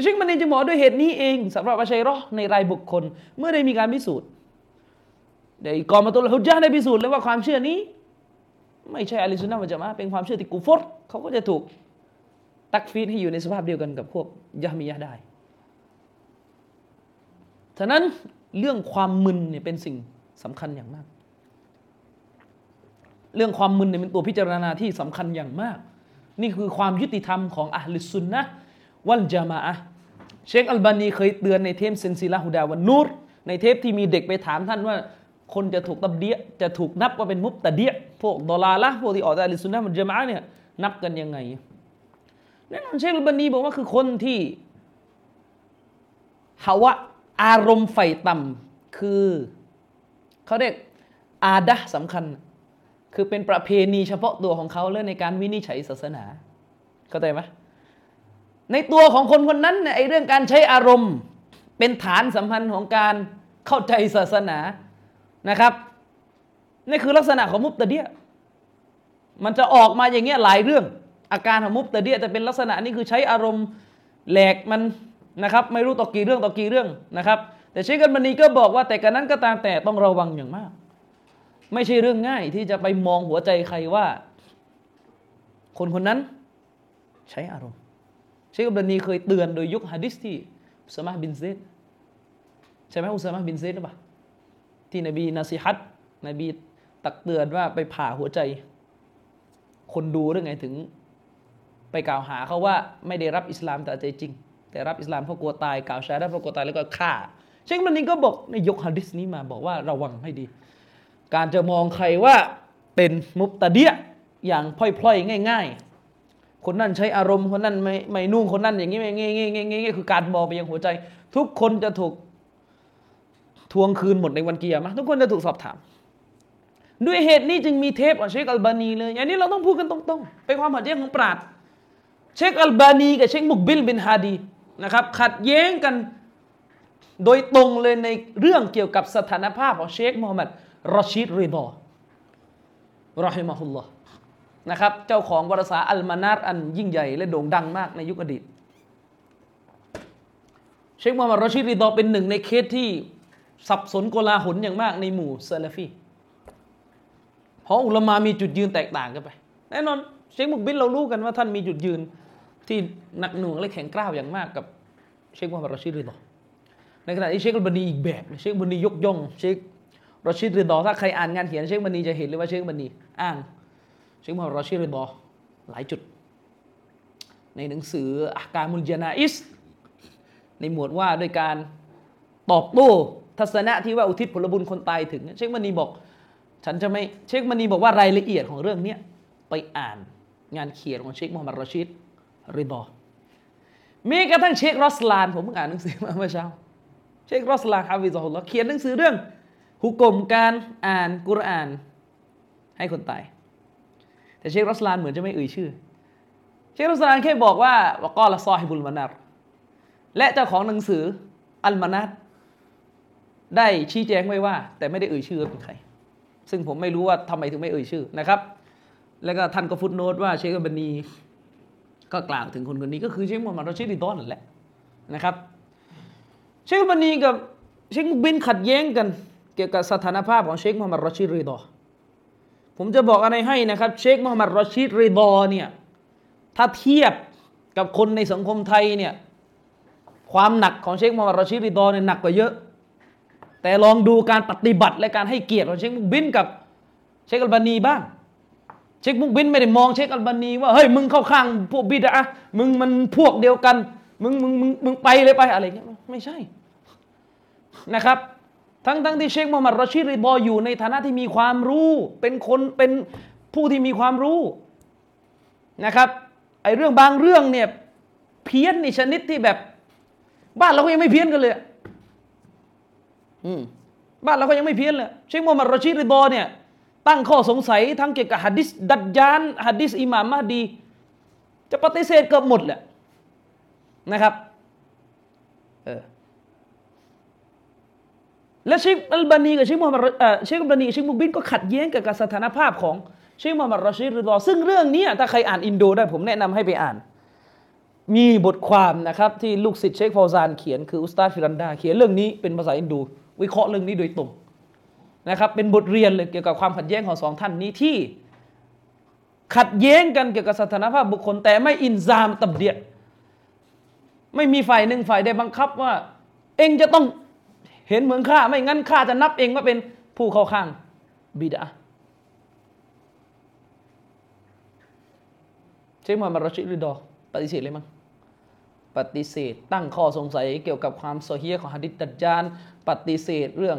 ซึ่งมันเองจะบอกด้วยเหตุนี้เองสำหรับอาชัยรอในรายบุคคล เมื่อได้มีการพิสูจน์ในกอมาตุลฮุจญาได้พิสูจน์แล้วว่าความเชื่อนี้ ไม่ใช่อะลิสุนนะมันจะมาเป็นความเชื่อที่กูฟรเขาก็จะถูกตักฟีดให้อยู่ในสภาพเดียวกันกับพวกยะมียะได้ ฉะนั้นเรื่องความมึนเนี่ยเป็นสิ่ง สำคัญอย่างมาก เรื่องความมึนเนี่ยเป็นตัวพิจารณาที่สำคัญอย่างมาก นี่คือความยุติธรรมของอัลลิสุนนะวัลจามะอะเชคอัลบานีเคยเตือนในเทปเซนซิลาฮูดาวันนูรในเทปที่มีเด็กไปถามท่านว่า คนจะถูกตับเดียจะถูกนับว่าเป็นมุบตะเดียพวกดอลาละพวกที่ออกจากอัลลิสุนนะมันจามะเนี่ยนับกันยังไงแน่นอนเชคอัลบานีบอกว่าคือคนที่ฮาวะอารมณ์ไฟต่ำคือ เขาเรียกอาดะสำคัญ คือเป็นประเพณีเฉพาะตัวของเขาเรื่องในการวินิจฉัยศาสนา เข้าใจไหมในตัวของคนคนนั้นเนี่ยไอ้เรื่องการใช้อารมณ์ เป็นฐานสัมพันธ์ของการเข้าใจศาสนานะครับนี่คือลักษณะของมุตตะเดียมันจะออกมาอย่างเงี้ยหลายเรื่อง อาการของมุตตะเดียจะเป็นลักษณะนี้คือใช้อารมณ์แหลกมันนะครับ ไม่รู้ต่อกี่เรื่องต่อกี่เรื่องนะครับ แต่เชคกันบันีก็บอกว่าแต่กันนั้นก็ตามแต่ต้องระวังอย่างมาก ไม่ใช่เรื่องง่ายที่จะไปมองหัวใจใครว่า คนคนนั้นใช้อารมณ์ เชคอับรานีเคยเตือนโดยยุคฮะดิษที่อุสมาบินเซดใช่ไหมอุสมาบินเซดหรือเปล่าที่นบีนาซิฮัตนบีตักเตือนว่าไปผ่าหัวใจ คนดูเรื่อไงถึง ไปกล่าวหาเขาว่าไม่ได้รับอิสลามแต่ใจจริง แต่รับอิสลามเพราะกลัวตายกล่าวชาได้เพราะกลัวตายแล้วก็ฆ่า เชคอับรานีก็บอกในยกฮะดิษนี้มาบอกว่าระวังให้ดี การจะมองใครว่าเป็นมุบตะดิอ์อย่างพล่อยๆ ง่าย ๆ คนนั้นใช้อารมณ์คนนั้นไม่ไม่นุ่งคนนั้นอย่างนี้ไม่เงี้ยเงี้ยเงี้ยคือการมองไปยังหัวใจ ทุกคนจะถูกทวงคืนหมดในวันกิยามะฮ์ทุกคนจะถูกสอบถาม ด้วยเหตุนี้จึงมีเทปของเชคอัลบานีเลยอย่างนี้เราต้องพูดกันตรงๆเป็นความขัดแย้งของปราชญ์เชคอัลบานีกับเชคมุกบิลบินฮาดีนะครับขัดแย้งกัน โดยตรงเลยในเรื่องเกี่ยวกับสถานภาพของเชคมูฮัมหมัดรอชิดริดอรอฮิมะฮุลลอฮ์นะครับ เจ้าของวารสารอัลมานารอันยิ่งใหญ่และโด่งดังมากในยุคอดีต เชคมูฮัมหมัดรอชิดริดอเป็นหนึ่งในเคสที่สับสนโกลาหลอย่างมากในหมู่ซาลฟีเพราะอุลามามีจุดยืนแตกต่างกันไป แน่นอนเชคมุกบิลเรารู้กันว่าท่านมีจุดยืนที่หนักหน่วงและแข็งกร้าวอย่างมากกับเชคมูฮัมหมัดรอชิดริดอ ในขณะที่เชคบันีอีกแบบเชคบันียกย่องเชครอชิดริดอถ้าใครอ่านงานเขียนเชคบันีจะเห็นเลยว่าเชคบันีอ้างเชคมูฮัมหมัดรอชิดริดอหลายจุด ในหนังสืออาการมุลจนาอิส ในหมวดว่าด้วยการตอบโต้ทัศนะที่ว่าอุทิศผลบุญคนตายถึง เชคมันีบอก ฉันจะไม่เชคมันีบอกว่ารายละเอียดของเรื่องนี้ไปอ่านงานเขียนของเชคมูฮัมหมัดรอชิดริดอ แม้กระทั่งเชครอสลาน ผมเพิ่งอ่านหนังสือมาเมื่อเช้า เชครอสลาحفظه اللهเขียนหนังสือเรื่องหุก่มการอ่านกุรอาน ให้คนตาย แต่เชครอสลานเหมือนจะไม่เอ่ยชื่อ เชครอสลานแค่บอกว่าوقال صاحب المنارและเจ้าของหนังสืออัลมานาร์ได้ชี้แจงไว้ว่า แต่ไม่ได้เอ่ยชื่อเป็นใคร ซึ่งผมไม่รู้ว่าทำไมถึงไม่เอ่ยชื่อนะครับ แล้วก็ท่านก็ฟุตโนตว่าเชคบันีก็กล่าวถึงคนคนนี้ก็คือเชคมูฮัมหมัดรอชิดิดอนนั่นแหละนะครับ เชคบันีกับเชคมุกบินขัดแย้งกัน เกี่ยวกับสถานภาพของเชคมูฮัมหมัดรอชิดริดอผมจะบอกอะไรให้นะครับ เชคมูฮัมหมัดรอชิดริดอเนี่ยถ้าเทียบกับคนในสังคมไทยเนี่ยความหนักของเชคมูฮัมหมัดรอชิดริดอเนี่ยหนักกว่าเยอะ แต่ลองดูการปฏิบัติและการให้เกียรติของเชคมุกบินกับเชคอัลบานีบ้างเชคมุกบินไม่ได้มองเชคอัลบานีว่าเฮ้ยมึงเข้าข้างพวกบิดอะมึงมันพวกเดียวกัน มึงมึงมึงมึงไปเลยไปอะไรเงี้ยไม่ใช่นะครับ ทั้งทั้งที่เชคมูฮัมหมัดรอชิดริดออยู่ในฐานะที่มีความรู้ เป็นคนเป็นผู้ที่มีความรู้นะครับไอเรื่องบางเรื่องเนี่ยเพี้ยนในชนิดที่แบบ บ้านเราก็ยังไม่เพี้ยนกันเลยอืมบ้านเราก็ยังไม่เพี้ยนเลยเชคมูฮัมหมัดรอชิดริดอเนี่ยตั้งข้อสงสัยทั้งเกี่ยวกับฮะดีษดัจญาลฮะดีษอิหม่ามมะห์ดี จะปฏิเสธเกือบหมดแหละ นะครับเออแล้วเชคอัลบานีกับเชคมูฮัมหมัดเชคอัลบานีกับเชคมุกบิลก็ขัดแย้งกับสถานภาพของเชคมูฮัมหมัดรอชิดริดอซึ่งเรื่องนี้ถ้าใครอ่านอินโดได้ผมแนะนำให้ไปอ่าน มีบทความนะครับที่ลูกศิษย์เชคฟาวซานเขียนคืออุสตาดฟิรันดา เขียนเรื่องนี้เป็นภาษาอินโดวิเคราะห์เรื่องนี้โดยตรงนะครับเป็นบทเรียนเลยเกี่ยวกับความขัดแย้งของสองท่านนี้ที่ ขัดแย้งกันเกี่ยวกับสถานภาพบุคคลแต่ไม่อินซามตับเดีย ไม่มีฝ่ายหนึ่งฝ่ายใดบังคับว่า เองจะต้องเห็นเหมือนข้าไม่งั้นข้าจะนับเองว่าเป็นผู้เข้าข้างบิดาเชคมูฮัมมัดรอชิดริดอปฏิเสธเลยมั้งปฏิเสธ ตั้งข้อสงสัยเกี่ยวกับความโซเฮียของฮะดิษดัจจาน ปฏิเสธเรื่อง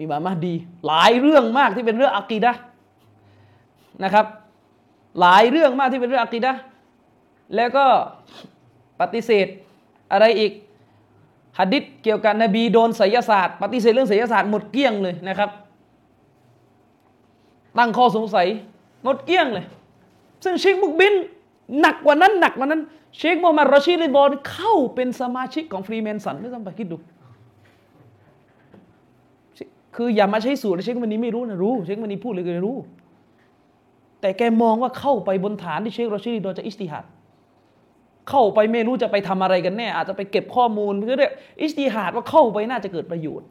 อิมามมดี หลายเรื่องมากที่เป็นเรื่องอะกีดะนะครับ หลายเรื่องมากที่เป็นเรื่องอะกีดะ แล้วก็ปฏิเสธอะไรอีกหะดิษเกี่ยวกับนบีโดนไสยศาสตร์ ปฏิเสธเรื่องไสยศาสตร์หมดเกลี้ยงเลยนะครับ ตั้งข้อสงสัยหมดเกลี้ยงเลย ซึ่งเชคมุกบินหนักกว่านั้นหนักกว่านั้น เชคโมฮัมหมัดรอชีดริบอลเข้าเป็นสมาชิกของฟรีแมนสันไม่ต้องไปคิดดูคืออย่ามาใช้สูตรเชคมันนี้ไม่รู้นะรู้เชคมันนี้พูดเลยก็รู้ แต่แกมองว่าเข้าไปบนฐานที่เชครอชีดริดบอลจะอิสติฮัด เข้าไปไม่รู้จะไปทำอะไรกันแน่ อาจจะไปเก็บข้อมูลเพื่อเรียกอิสติฮัดว่าเข้าไปน่าจะเกิดประโยชน์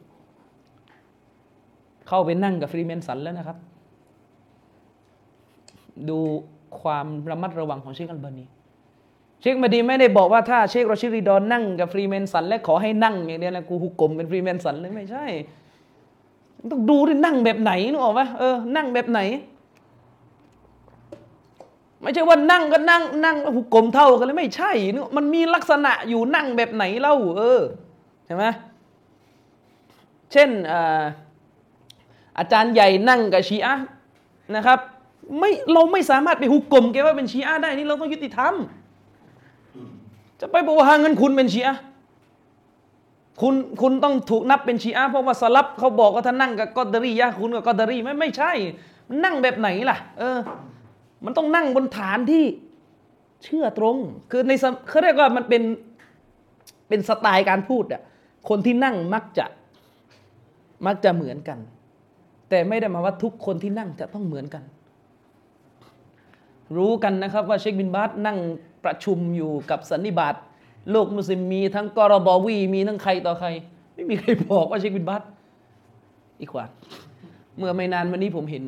เข้าไปนั่งกับฟรีเมสันแล้วนะครับ ดูความระมัดระวังของเชคอัลบานีเชคมาดีไม่ได้บอกว่าถ้าเชครอชีดริดอนั่งกับฟรีเมสัน และขอให้นั่งอย่างเดียวนะกูหุกกลมเป็นฟรีแมนสันเลยไม่ใช่ ต้องดูด้วยนั่งแบบไหนนึกออกไหมเออนั่งแบบไหน ไม่ใช่ว่านั่งก็นั่งนั่งแล้วหุก่มเท่ากันเลยไม่ใช่นึกมันมีลักษณะอยู่นั่งแบบไหนเล่าเออใช่ไหมเช่นอาจารย์ใหญ่นั่งกับชีอะนะครับไม่เราไม่สามารถไปหุกกลมแกว่าเป็นชีอะได้นี่เราต้องยุติธรรม จะไปบอกว่าเงินคุณเป็นชีอะคุณคุณต้องถูกนับเป็นชีอะเพราะว่าสลับเขาบอกว่าถ้านั่งกับกอดารียะคุณกับกอดารีไม่ไม่ใช่ นั่งแบบไหนล่ะ เออ มันต้องนั่งบนฐานที่เชื่อตรง คือในเขาเรียกว่ามันเป็นเป็นสไตล์การพูดอะคนที่นั่งมักจะมักจะเหมือนกัน แต่ไม่ได้มาว่าทุกคนที่นั่งจะต้องเหมือนกัน รู้กันนะครับว่าเชคบินบาสนั่งประชุมอยู่กับสันนิบาตโลกมุสลิมมีทั้งกรบวีมีทั้งใครต่อใคร ไม่มีใครบอกว่าเชคบินบาสอีกว่าเมื่อไม่นานวันนี้ผมเห็น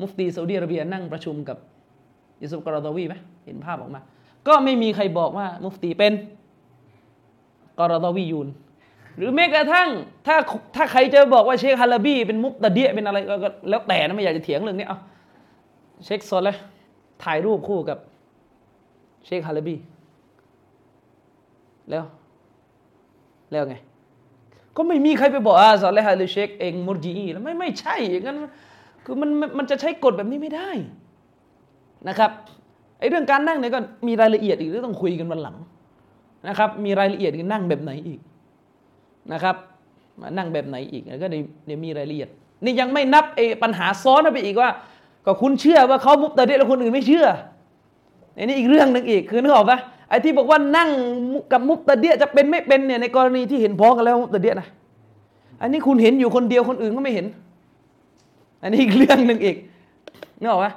มุฟตีซาอุดีอาระเบียนั่งประชุมกับยูซุฟกรดวีไหมเห็นภาพออกมา ก็ไม่มีใครบอกว่ามุฟตีเป็นกรดวียูน หรือแม้กระทั่งถ้าถ้าใครจะบอกว่าเชคฮาลาบีเป็นมุฟตะเดียเป็นอะไรก็แล้วแต่นะไม่อยากจะเถียงเรื่องนี้เอาเชคโซนเลยถ่ายรูปคู่กับเชคฮาลบี แล้ว แล้วไง ก็ไม่มีใครไปบอกอ่าสอนเลยฮาลเชคเองมุรจีแล้วไม่ไม่ใช่อย่างนั้น คือมันมันจะใช้กฎแบบนี้ไม่ได้นะครับไอ้เรื่องการนั่งเนี่ยก็มีรายละเอียดอีกที่ต้องคุยกันวันหลังนะครับ มีรายละเอียดอีกนั่งแบบไหนอีกนะครับมานั่งแบบไหนอีกก็เดี๋ยวมีรายละเอียด นี่ยังไม่นับไอ้ปัญหาซ้อนไปอีกว่า ก็คุณเชื่อว่าเขามุตตะเดียแล้วคนอื่นไม่เชื่ออันนี้อีกเรื่องหนึ่งอีกคือนึกออกปะไอ้ที่บอกว่านั่งกับมุตตะเดียจะเป็นไม่เป็นเนี่ยในกรณีที่เห็นพ้องกันแล้วมุตตะเดียนะอันนี้คุณเห็นอยู่คนเดียวคนอื่นก็ไม่เห็น อันนี้อีกเรื่องหนึ่งอีกนึกออกปะ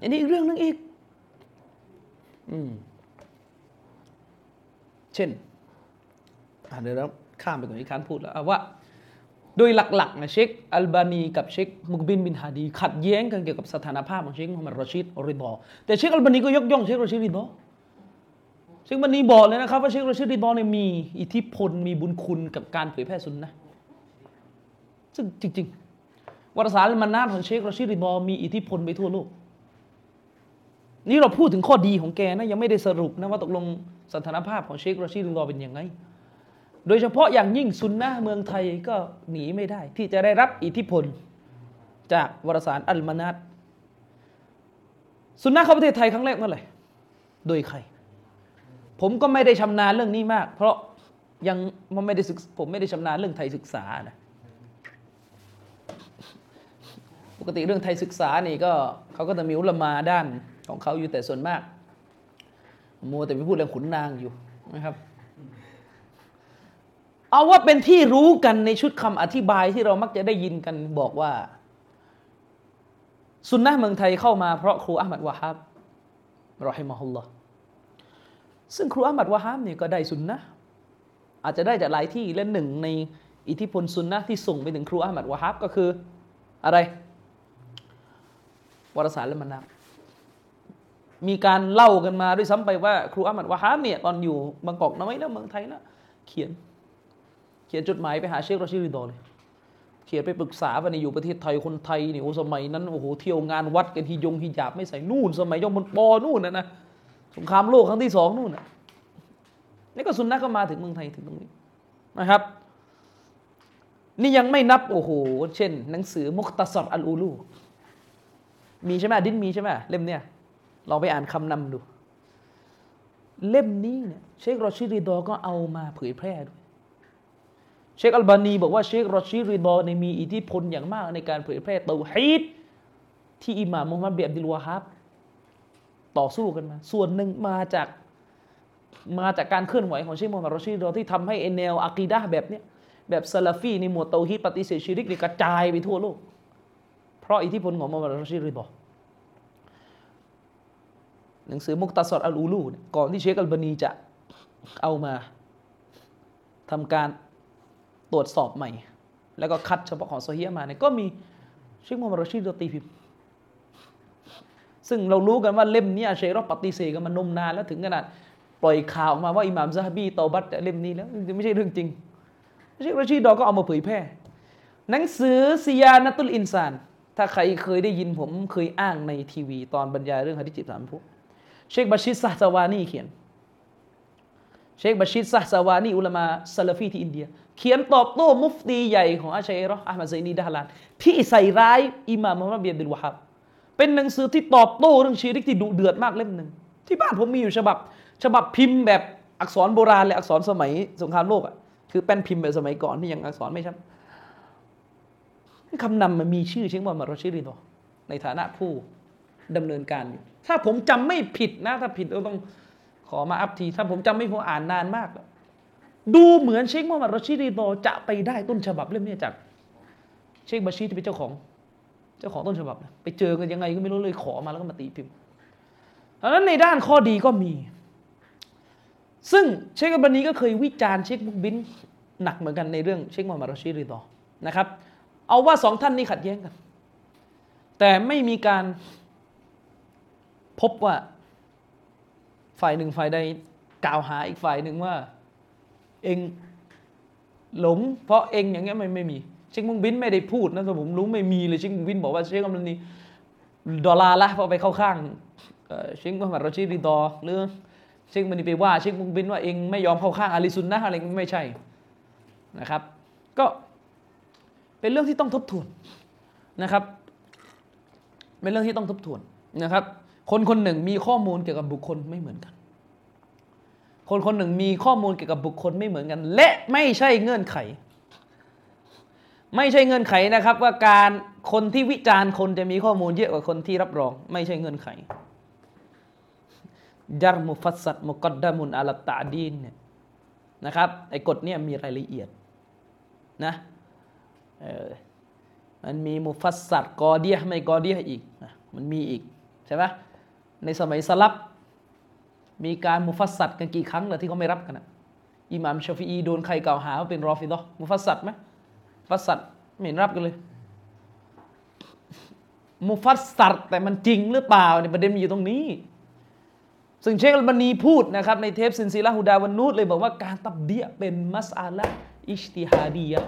อันนี้อีกเรื่องหนึ่งอีกเช่นเดี๋ยวเราข้ามไปก่อนที่คานพูดแล้วว่า โดยหลักๆนะเชคอัลบานีกับเชคมุกบินบินฮาดีขัดแย้งกันเกี่ยวกับสถานภาพของเชคมุฮัมมัดรอชิดริดอแต่เชคอัลบานีก็ยกย่องเชครอชิดริดอเชคบันีบอกเลยนะครับว่าเชครอชิดริดอเนี่ยมีอิทธิพลมีบุญคุณกับการเผยแพร่สุนนะซึ่งจริง ๆ วารสารมันนาของเชครอชิริดอมีอิทธิพลไปทั่วโลก นี่เราพูดถึงข้อดีของแกนะยังไม่ได้สรุปนะว่าตกลงสถานภาพของเชครอชิริดอเป็นยังไง โดยเฉพาะอย่างยิ่งซุนนะเมืองไทยก็หนีไม่ได้ ที่จะได้รับอิทธิพลจากวารสารอัลมานัดซุนนะเข้าประเทศไทยครั้งแรกเมื่อไหร่ โดยใคร ผมก็ไม่ได้ชำนาญเรื่องนี้มาก เพราะยังมันไม่ได้ศึกผมไม่ได้ชำนาญเรื่องไทยศึกษานะ ปกติเรื่องไทยศึกษานี่ก็เขาก็จะมีอุลมาด้านของเขาอยู่แต่ส่วนมาก มัวแต่ไปพูดเรื่องขุนนางอยู่นะครับ เอาว่าเป็นที่รู้กันในชุดคำอธิบายที่เรามักจะได้ยินกันบอกว่า สุนนะเมืองไทยเข้ามาเพราะครูอามัดวะฮับรอฮิมะฮุลลอซึ่งครูอามัดวะฮับเนี่ยก็ได้สุนนะอาจจะได้จากหลายที่และหนึ่งในอิทธิพลสุนนะที่ส่งไปถึงครูอามัดวะฮับก็คืออะไร วารสารและมันนับมีการเล่ากันมาด้วยซ้ำไปว่า ครูอามัดวะฮับเนี่ยตอนอยู่บางกอกน้อยแล้วเมืองไทยนะเขียน เขียนจดหมายไปหาเชคโรชิริดอเลย เขียนไปปรึกษาว่าในอยู่ประเทศไทยคนไทยนี่โอ้สมัยนั้นโอ้โหเที่ยวงานวัดกันที่ยงฮิญาบไม่ใส่นู่น สมัยยงบนปอนู่นนะนะสงครามโลกครั้งที่สองนู่นนะนี่ก็สุนนะก็มาถึงเมืองไทยถึงตรงนี้นะครับ นี่ยังไม่นับโอ้โห เช่น หนังสือมุคตสรอัลอูลู มีใช่ไหมดินมีใช่ไหมเล่มเนี้ยลองไปอ่านคำนำดู เล่มนี้เนี่ยเชคโรชิริดอก็เอามาเผยแพร่ด้วยเชคอัลบานีบอกว่าเชครอชีดริดอเนี่ยมีอิทธิพลอย่างมากในการเผยแพร่เตาฮีดที่อิหม่ามมุฮัมมัดบินอับดิลวาฮับต่อสู้กันมา ส่วนหนึ่งมาจากมาจากการเคลื่อนไหวของเชคมุฮัมมัดรอชิริดอที่ทำให้แนวอะกีดะแบบเนี้ยแบบซาลาฟีในหมวดเตาฮีดปฏิเสธชิริกกระจายไปทั่วโลก เพราะอิทธิพลของมุฮัมมัดรอชิริดอหนังสือมุคตะศ็อรอัลอูลูก่อนที่เชคอัลบานีจะเอามาทำการตรวจสอบใหม่ แล้วก็คัดเฉพาะของโซเฮียมาเนี่ยก็มีเชคมูฮัมมัดรอชีดตีพิมพ์ซึ่งเรารู้กันว่าเล่มนี้เชครอปฏิเสธกันมานมนานแล้วถึงขนาดปล่อยข่าวออกมาว่าอิหม่ามซาฮบีตอบัตเล่มนี้แล้วไม่ใช่เรื่องจริงเชครอชีดอก็เอามาเผยแพร่ หนังสือซียานัตุลอินซาน ถ้าใครเคยได้ยินผมเคยอ้างในทีวี ตอนบรรยายเรื่องฮะดิจิตสามพวกเชคบัชิดซาซาวานีเขียน เชคบัชิดซาซาวานีอุลามาซาลฟีที่อินเดีย เขียนตอบโต้มุฟตีใหญ่ของอาชาอิเราะห์อะห์มัดไซนีดะห์ลานที่ใส่ร้ายอิหม่ามมุฮัมมัดบินอับดิลวะฮับเป็นหนังสือที่ตอบโต้เรื่องชีริกที่ดุเดือดมากเล่มหนึ่งที่บ้านผมมีอยู่ฉบับ ฉบับพิมพ์แบบอักษรโบราณเลยอักษรสมัยสงครามโลกอะคือแป้นพิมพ์แบบสมัยก่อนที่ยังอักษรไม่ชัด คำนำมันมีชื่อเชคมุฮัมมัดรอชิริดอในฐานะผู้ดำเนินการอยู่ ถ้าผมจำไม่ผิดนะ ถ้าผิดต้องขอมาอัพที ถ้าผมจำไม่ผมอ่านนานมากแล้วดูเหมือนเชคมูฮัมมัดรอชิดีโดจะไปได้ต้นฉบับเล่มนี้จาก เชคบาชีที่เป็นเจ้าของ เจ้าของต้นฉบับไปเจอกันยังไงก็ไม่รู้เลยขอมาแล้วก็มาตีพิมพ์ดังนั้นในด้านข้อดีก็มี ซึ่งเชคบันนี้ก็เคยวิจารณ์เชคบุกบินหนักเหมือนกันในเรื่องเชคมูฮัมหมัดรอชิดีโดนะครับ เอาว่าสองท่านนี้ขัดแย้งกัน แต่ไม่มีการพบว่าฝ่ายหนึ่งฝ่ายใดกล่าวหาอีกฝ่ายหนึ่งว่า เองหลง เพราะเองอย่างเงี้ยไม่ไม่มี เชคมุงบินไม่ได้พูดนะแต่ผมรู้ไม่มีเลยเชคมุงบินบอกว่าเชคกำลังนี้ดอลลาร์ละเพราะไปเข้าข้างเชคมุฮัมมัดรอชิดีดอหรือเชคมันนี่ไปว่าเชคมุงบินว่าเองไม่ยอมเข้าข้างอาลีซุนนะอะไรไม่ใช่นะครับ ก็ เป็นเรื่องที่ต้องทบทวนนะครับเป็นเรื่องที่ต้องทบทวนนะครับ คนคนหนึ่งมีข้อมูลเกี่ยวกับบุคคลไม่เหมือนกัน คนคนหนึ่งมีข้อมูลเกี่ยวกับบุคคลไม่เหมือนกัน และไม่ใช่เงื่อนไข ไม่ใช่เงื่อนไขนะครับ ว่าการคนที่วิจารณ์คนจะมีข้อมูลเยอะกว่าคนที่รับรอง ไม่ใช่เงื่อนไขจารมุฟัสซัดมุกดดามุนอัลตาดีนเนี่ยนะครับไอ้กฎเนี่ยมีรายละเอียดนะ มันมีมุฟัสซัดกอเดียไม่กอเดียอีกมันมีอีกใช่ไหมในสมัยสลับ มีการมุฟัสซัดกันกี่ครั้งเลยที่เขาไม่รับกันนะอิหม่ามชาฟีอีโดนใครกล่าวหาว่าเป็นรอฟิดอมุฟัสซัดไหมฟัสซัดไม่เห็นรับกันเลยมุฟัสซัดแต่มันจริงหรือเปล่าเนี่ยประเด็นมันอยู่ตรงนี้ ซึ่งเชคอัลบานีพูดนะครับในเทปسلسلة الهدى والنورเลยบอกว่าการตับเดียเป็นมัสอาละอิชติฮาดียะ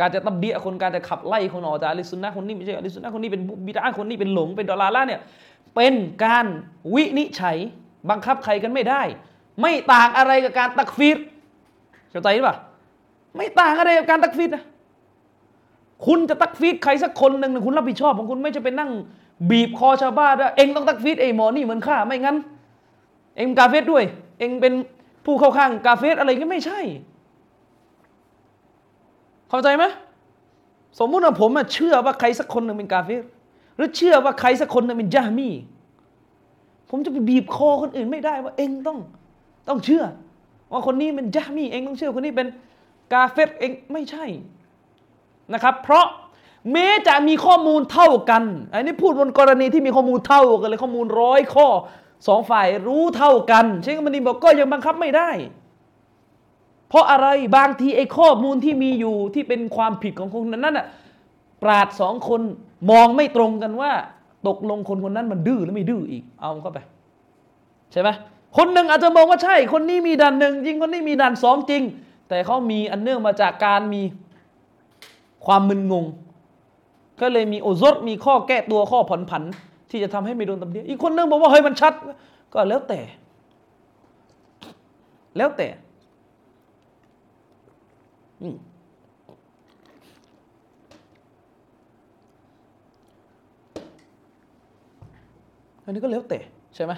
การจะตับเดียะคนการจะขับไล่คนออกจากอะฮ์ลิสซุนนะคนนี้ไม่ใช่อะฮ์ลิสซุนนะคนนี้เป็นบิดอะห์คนนี้เป็นหลงเป็นดอลลาร์เนี่ยเป็นการวินิจฉัยบังคับใครกันไม่ได้ ไม่ต่างอะไรกับการตักฟีรเข้าใจหรือเปล่าไม่ต่างอะไรกับการตักฟีรนะคุณจะตักฟีรใครสักคนหนึ่งคุณรับผิดชอบของคุณไม่จะเป็นนั่ง บีบคอชาวบ้านเองต้องตักฟีรไอ้หมอนี่เหมือนข้าไม่งั้น เองกาเฟสด้วย เองเป็นผู้เข้าข้างกาเฟสอะไรก็ไม่ใช่ เข้าใจไหมสมมุติว่าผมเชื่อว่าใครสักคนหนึ่งเป็นกาเฟสหรือเชื่อว่าใครสักคนหนึ่งเป็นยามี ผมจะไปบีบคอคนอื่นไม่ได้ว่าเองต้องต้องเชื่อ ว่าคนนี้เป็นจามีเองต้องเชื่อคนนี้เป็นกาเฟตเองไม่ใช่นะครับ เพราะแม้จะมีข้อมูลเท่ากันอันนี้พูดบนกรณีที่มีข้อมูลเท่ากันเลยข้อมูลร้อยข้อสองฝ่ายรู้เท่ากันเชคมันดีบอกก็ยังบังคับไม่ได้ เพราะอะไรบางทีไอ้ข้อมูลที่มีอยู่ที่เป็นความผิดของคนนั้นน่ะปราดสองคนมองไม่ตรงกันว่า ตกลงคนคนนั้นมันดื้อหรือไม่ดื้ออีก เอาเข้าไป ใช่ไหมคนหนึ่งอาจจะมองว่าใช่ คนนี้มีด่านหนึ่งจริงคนนี้มีด่านสองจริง แต่เขามีอันเนื่องมาจากการมีความมึนงง ก็เลยมีโอซดมีข้อแก้ตัวข้อผ่อนผัน ที่จะทำให้ไม่โดนตำเนียอีกคนนึงบอกว่าเฮ้ยมันชัด ก็แล้วแต่ แล้วแต่ อันนี้ก็แล้วแต่ใช่ไหม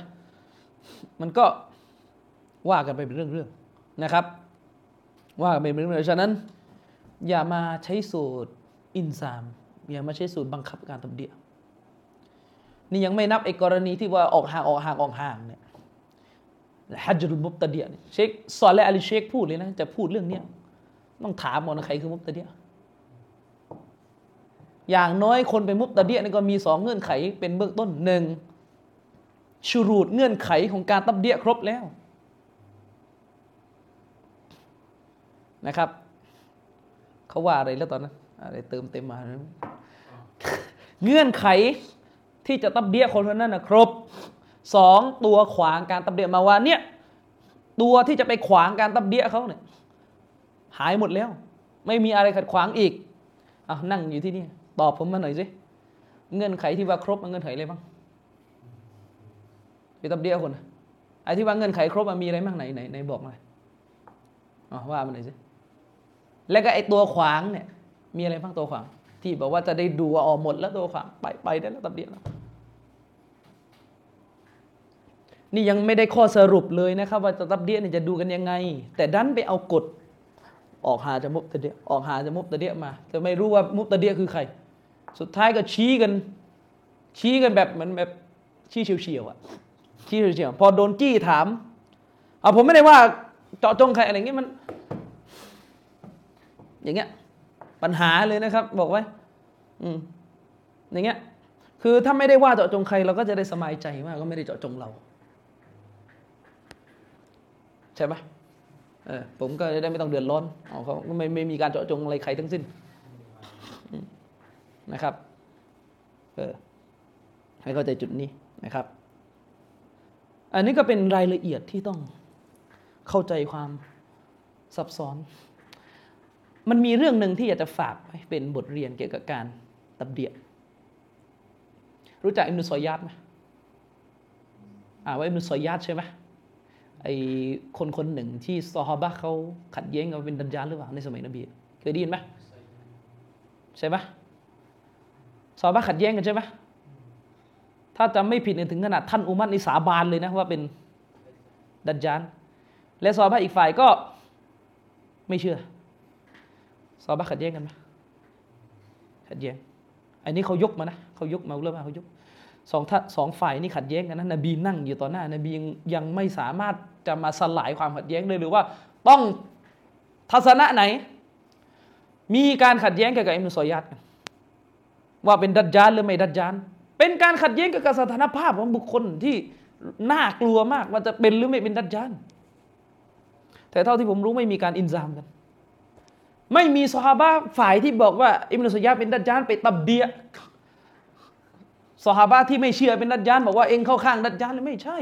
มันก็ว่ากันไปเป็นเรื่องๆนะครับ ว่ากันไปเป็นเรื่องๆฉะนั้น อย่ามาใช้สูตรอินซาม อย่ามาใช้สูตรบังคับการทำเดียนี่ยังไม่นับไอ้กรณีที่ว่าออกห่างออกห่างออกห่างเนี่ยฮัจรุลมุบตะเดียเนี่ยเชคซอลและอาลีเชคพูดเลยนะ จะพูดเรื่องเนี้ย ต้องถามหมดนะใครคือมุบตะเดียอย่างน้อยคนเป็นมุบตะเดียนี่ก็มีสองเงื่อนไขเป็นเบื้องต้นหนึ่งชูรูดเงื่อนไขของการตับเดียครบแล้วนะครับเขาว่าอะไรแล้วตอนนั้นอะไรเติมเต็มมา เงื่อนไขที่จะตับเดียคนคนนั้นนะครบสองตัวขวางการตับเดียมาว่าเนี่ยตัวที่จะไปขวางการตับเดียเขาเนี่ย หายหมดแล้ว ไม่มีอะไรขัดขวางอีกเอานั่งอยู่ที่นี่ตอบผมมาหน่อยสิเงื่อนไขที่ว่าครบมันเงื่อนไขอะไรบ้างไปตับเดียคนไอ้ที่ว่าเงื่อนไขครบมันมีอะไรบ้างไหนไหนไหนบอกหน่อยอ๋อว่ามาหน่อยสิแล้วก็ไอ้ตัวขวางเนี่ย มีอะไรบ้างตัวขวาง ที่บอกว่าจะได้ดูว่าออกหมดแล้วตัวขวางไปไปได้แล้วตับเดียแล้วนี่ยังไม่ได้ข้อสรุปเลยนะครับ ว่าตับเดียเนี่ยจะดูกันยังไง แต่ดันไปเอากฎ ออกหาจะมุบตะเดียออกหาจะมุบตะเดียมาจะไม่รู้ว่ามุบตะเดียคือใคร สุดท้ายก็ชี้กัน ชี้กันแบบเหมือนแบบชี้เฉียวๆอะชี้เฉียวๆพอโดนจี้ถามเอาผมไม่ได้ว่าเจาะจงใครอะไรเงี้ยมัน อย่างเงี้ย ปัญหาเลยนะครับ บอกไว้ อืมอย่างเงี้ย คือถ้าไม่ได้ว่าเจาะจงใครเราก็จะได้สบายใจว่าก็ไม่ได้เจาะจงเรา ใช่ไหม ผมก็ได้ไม่ต้องเดือดร้อนเอาเขาไม่ไม่มีการเจาะจงอะไรใครทั้งสิ้นนะครับ เออให้เข้าใจจุดนี้นะครับ อันนี้ก็เป็นรายละเอียดที่ต้องเข้าใจความซับซ้อน มันมีเรื่องหนึ่งที่อยากจะฝากไว้เป็นบทเรียนเกี่ยวกับการตับเดียรู้จักอิมนุซอยาตไหมอ่าว่าอิมนุซอยาตใช่ไหม ไอ้คนคนหนึ่งที่ซอฮาบะเขาขัดแย้งกันเป็นดัญญาหรือเปล่าในสมัยนบีเคยได้ยินไหมใช่ไหมซอฮาบะขัดแย้งกันใช่ไหมถ้าจำไม่ผิดเนี่ยถึงขนาดท่านอุมัตนิสาบานเลยนะว่าเป็นดัจจานและซอฮาบะอีกฝ่ายก็ไม่เชื่อซอฮาบะขัดแย้งกันไหมขัดแย้งอันนี้เขายกมานะเขายกมาเรื่องมาเขายกสองท่าสองฝ่ายนี่ขัดแย้งกันนะนบีนั่งอยู่ต่อหน้านบียังยังไม่สามารถ จะมาสลายความขัดแย้งเลยหรือว่าต้องทัศนะไหน มีการขัดแย้งเกี่ยวกับอิมนุซอยัดกันว่าเป็นดัจจานหรือไม่ดัจจานเป็นการขัดแย้งเกี่ยวกับสถานภาพของบุคคลที่น่ากลัวมากว่าจะเป็นหรือไม่เป็นดัจจานแต่เท่าที่ผมรู้ไม่มีการอินซามกัน ไม่มีสฮาบะฝ่ายที่บอกว่าอิมนุซอยัดเป็นดัจจานไปตับเดียสหาบะที่ไม่เชื่อเป็นดัจจานบอกว่าเองเข้าข้างดัจจานไม่ใช่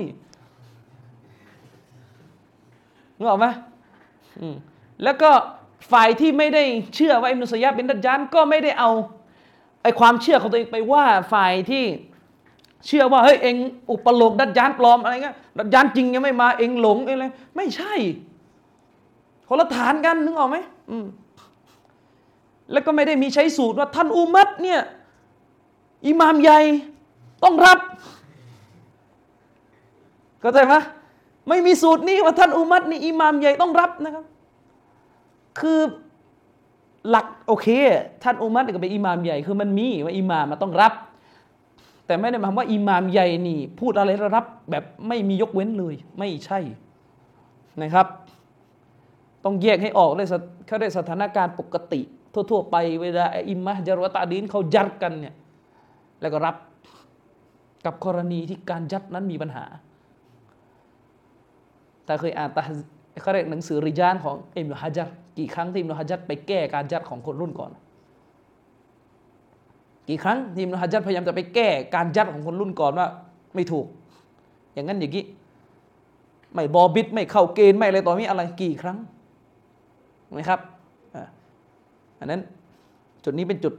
นึกออกไหมแล้วก็ฝ่ายที่ไม่ได้เชื่อว่าอิมนุสยาเป็นดัจจานก็ไม่ได้เอาไอความเชื่อของตัวเองไปว่าฝ่ายที่เชื่อว่าเฮ้ยเองอุปโลกดัจจานปลอมอะไรเงี้ยดัจจานจริงยังไม่มาเองหลงอะไรไม่ใช่คนละฐานกันนึกออกไหมแล้วก็ไม่ได้มีใช้สูตรว่าท่านอุมัตเนี่ยอิหมามใหญ่ต้องรับก็ใจไหม ไม่มีสูตรนี้ว่าท่านอุมัตนี่อิหมามใหญ่ต้องรับนะครับ คือหลักโอเค ท่านอุมัตก็เป็นอิหมามใหญ่คือมันมีว่าอิหมามมาต้องรับ แต่ไม่ได้หมายความว่าอิหมามใหญ่นี่ พูดอะไรระรับ แบบไม่มียกเว้นเลย ไม่ใช่นะครับ ต้องแยกให้ออกเลยเขาได้สถานการณ์ปกติ ทั่วๆไปเวลาอิมมะจารวตาดีนเขายัดกันเนี่ยแล้วก็รับกับกรณีที่การยัดนั้นมีปัญหา แต่เคยอ่านตาเขาเรียกหนังสือริจานของอิมนุฮัจัดกี่ครั้งที่อิมนุฮัจัดไปแก้การยัดของคนรุ่นก่อน กี่ครั้งที่อิมนุฮัจัดพยายามจะไปแก้การยัดของคนรุ่นก่อนว่า ไม่ถูก อย่างนั้นอย่างนี้ไม่บอบิดไม่เข้าเกณฑ์ไม่อะไรต่อมีอะไรกี่ครั้งไหมครับอันนั้นจุดนี้เป็นจุด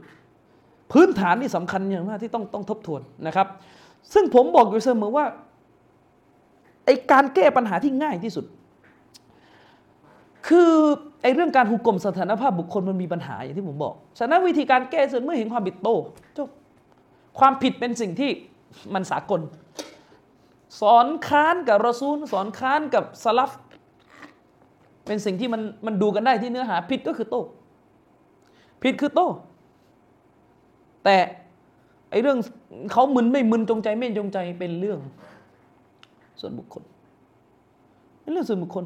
พื้นฐานที่สำคัญอย่างมากที่ต้องต้องทบทวนนะครับ ซึ่งผมบอกอยู่เสมอว่า ไอการแก้ปัญหาที่ง่ายที่สุด คือไอเรื่องการหุกกลมสถานภาพบุคคลมันมีปัญหาอย่างที่ผมบอก ฉะนั้นวิธีการแก้ส่วนเมื่อเห็นความผิดโตจบความผิดเป็นสิ่งที่มันสากล สอนค้านกับรอซูล สอนค้านกับสลับเป็นสิ่งที่มันมันดูกันได้ที่เนื้อหาผิดก็คือโตผิดคือโตแต่ไอเรื่องเขามึนไม่มึนจงใจไม่จงใจเป็นเรื่อง ส่วนบุคคลเป็นเรื่องส่วนบุคคล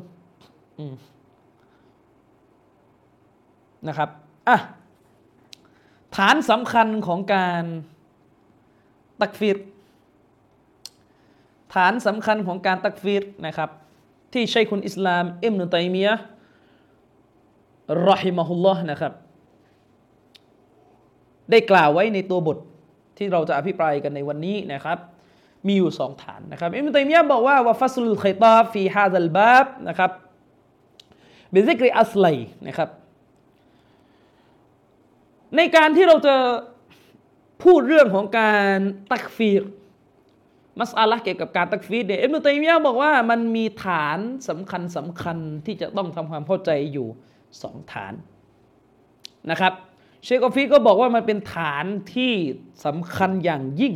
นะครับอะฐานสำคัญของการตักฟีรฐานสำคัญของการตักฟีรนะครับ ที่ใช้คุณอิสลามอิมนุตัยมียะรอฮิมะฮุลลอฮ์นะครับ ได้กล่าวไว้ในตัวบทที่เราจะอภิปรายกันในวันนี้นะครับ มีอยู่สองฐานนะครับอิมตัยมียะบอกว่าว่าฟัสลุลไคตาฟีฮาซัลบาบนะครับبذكر أصلينนะครับ ในการที่เราจะพูดเรื่องของการตักฟีรมัสอาละเกี่ยวกับการตักฟีรเนี่ยอิบนุตัยมียะบอกว่ามันมีฐานสำคัญสำคัญที่จะต้องทำความเข้าใจอยู่สองฐานนะครับ เชคอฟีก็บอกว่ามันเป็นฐานที่สำคัญอย่างยิ่ง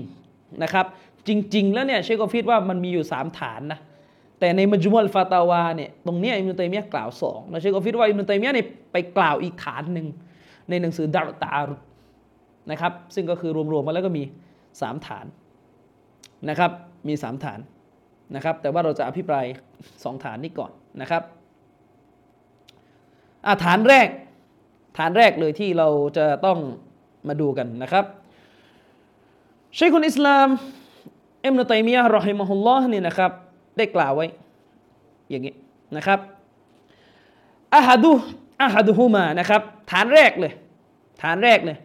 นะครับ จริง ๆ แล้วเนี่ยเชคอฟีว่ามันมีอยู่ 3 ฐานนะแต่ในมัจมุลฟาตาวาเนี่ยตรงนี้อิมนุตัยมียะกล่าวสองแล้วเชคอฟีว่าอิมนุตัยมียะเนี่ยไปกล่าวอีกฐานหนึ่งในหนังสือดารตารุนะครับซึ่งก็คือรวมๆมาแล้วก็มี 3 ฐานนะครับมี 3 ฐานนะครับแต่ว่าเราจะอภิปราย 2 ฐานนี้ก่อนนะครับอาฐานแรก ฐานแรกเลยที่เราจะต้องมาดูกันนะครับเชคุณอิสลาม อิมนุตัยมียะรอฮิมะฮุลลอฮ์นี่นะครับ ได้กล่าวไว้ อย่างนี้นะครับأحد أحدهماนะครับ ฐานแรกเลย ฐานแรกเลย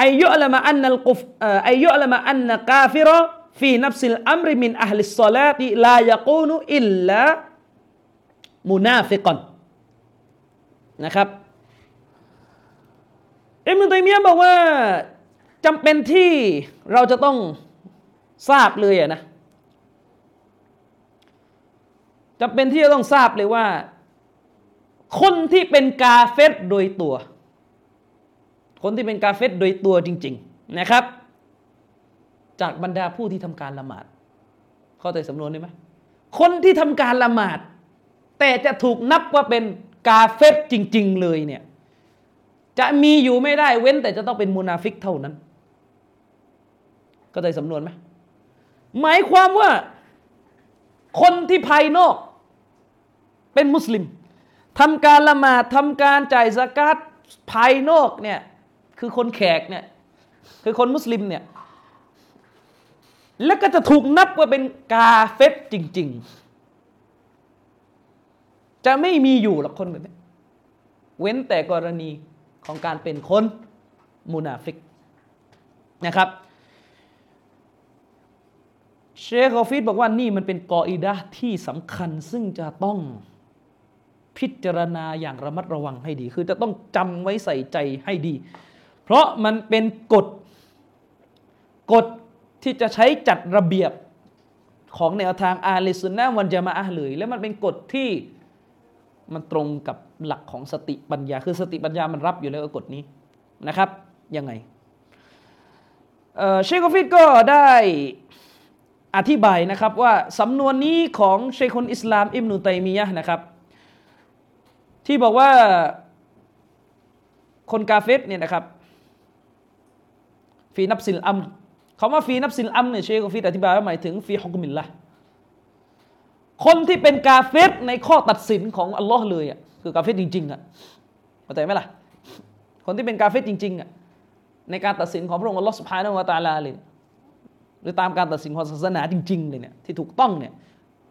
أن يعلم أن الكف أن يعلم أن الكافر في نفس الأمر من أهل الصلاة لا يكون إلا منافقاนะครับอิมนุตัยมียะบอกว่าจำเป็นที่เราจะต้อง ทราบเลยอะนะจำเป็นที่จะต้องทราบเลยว่า คนที่เป็นกาเฟตโดยตัว คนที่เป็นกาเฟตโดยตัวจริง ๆนะครับ จากบรรดาผู้ที่ทำการละหมาด เข้าใจสำนวนได้ไหมคนที่ทำการละหมาด แต่จะถูกนับว่าเป็นกาเฟรจริง ๆ เลยเนี่ยจะมีอยู่ไม่ได้เว้นแต่จะต้องเป็นมุนาฟิกเท่านั้น ก็ได้สำนวนไหม หมายความว่าคนที่ภายนอก เป็นมุสลิมทำการละหมาดทำการจ่ายซะกาตภายนอกเนี่ยคือคนแขกเนี่ยคือคนมุสลิมเนี่ยแล้วก็จะถูกนับว่าเป็นกาเฟรจริง ๆ จะไม่มีอยู่หรอกคนแบบนี้เว้นแต่กรณีของการเป็นคนมุนาฟิกนะครับ เชคอฟิดบอกว่านี่มันเป็นกออิดะที่สำคัญซึ่งจะต้องพิจารณาอย่างระมัดระวังให้ดี คือจะต้องจำไว้ใส่ใจให้ดี เพราะมันเป็นกฎกฎที่จะใช้จัดระเบียบของแนวทางอาลิสุนนะวันจามาอะเลย และมันเป็นกฎที่มันตรงกับหลักของสติปัญญา คือสติปัญญามันรับอยู่แล้วกฎนี้นะครับยังไงเชคอฟิดก็ได้ อธิบายนะครับว่าสำนวนนี้ของเชคคนอิสลามอิมนุตัยมียะนะครับ ที่บอกว่าคนกาเฟตเนี่ยนะครับفي نفس الأمر คำว่า في نفس الأمر เนี่ยเชคฟีอธิบายว่าหมายถึงفي حكم اللهคนที่เป็นกาเฟรในข้อตัดสินของอัลลอฮ์เลยอะคือกาเฟรจริงๆอะเข้าใจไหมล่ะคนที่เป็นกาเฟรจริงๆอะในการตัดสินของพระองค์อัลลอฮ์สุภาณวะตาลาเลย หรือตามการตัดสินของศาสนาจริง ๆ เลยเนี่ยที่ถูกต้องเนี่ย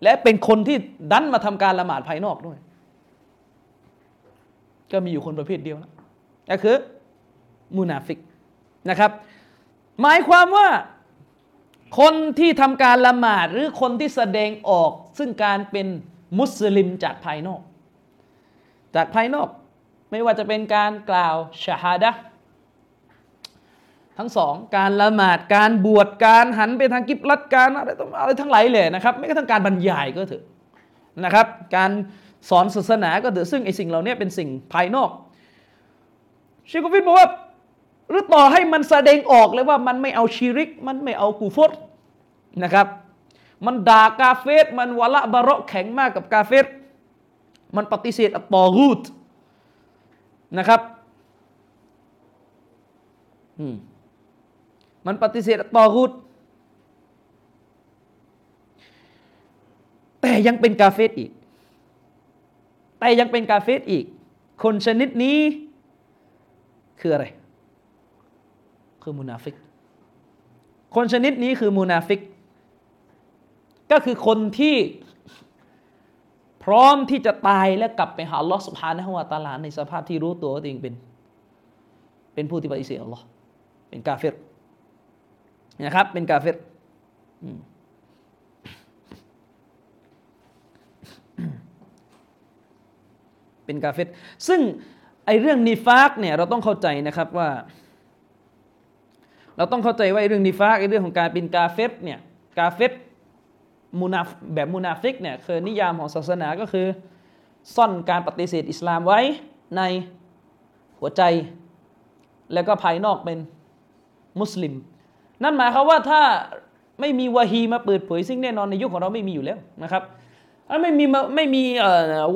และเป็นคนที่ดันมาทำการละหมาดภายนอกด้วย ก็มีอยู่คนประเภทเดียวนะก็คือมูนาฟิกนะครับ หมายความว่าคนที่ทำการละหมาดหรือคนที่แสดงออกซึ่งการเป็นมุสลิมจากภายนอก จากภายนอกไม่ว่าจะเป็นการกล่าวชาฮาดะ ทั้งสองการละหมาดการบวชการหันไปทางกิบลัดการอะไรออะไรทั้งหลายเลยนะครับไม่กระทั่งการบรรยายก็เถอะนะครับ การสอนศาสนาก็เถอะซึ่งไอสิ่งเหล่านี้เป็นสิ่งภายนอกชิคุฟิตบอกว่าหรือต่อให้มันแสดงออกเลยว่ามันไม่เอาชีริก มันไม่เอากูฟตนะครับ มันด่ากาเฟตมันวะละบาระแข็งมากกับกาเฟตมันปฏิเสธอัตตอรูดนะครับ อืม มันปฏิเสธตอรูดแต่ยังเป็นกาเฟตอีก แต่ยังเป็นกาเฟตอีก คนชนิดนี้คืออะไร คือมุนาฟิก คนชนิดนี้คือมุนาฟิก ก็คือคนที่พร้อมที่จะตายและกลับไปหาลอสุบฮานะฮวาตาลาในสภาพที่รู้ตัวว่าตัวเองเป็น เป็นผู้ที่ปฏิเสธอัลลอฮ์เป็นกาเฟร นะครับ เป็นกาเฟรเป็นกาเฟรซึ่งไอเรื่องนิฟากเนี่ยเราต้องเข้าใจนะครับว่า เราต้องเข้าใจว่าเรื่องนิฟากไอเรื่องของการเป็นกาเฟรเนี่ยกาเฟรมูนาแบบมูนาฟิกเนี่ยคือนิยามของศาสนาก็คือ ซ่อนการปฏิเสธอิสลามไว้ในหัวใจ แล้วก็ภายนอกเป็นมุสลิม นั่นหมายความว่าถ้าไม่มีวะฮีมาเปิดเผยซึ่งแน่นอนในยุคของเราไม่มีอยู่แล้วนะครับถ้าไม่มีไม่มี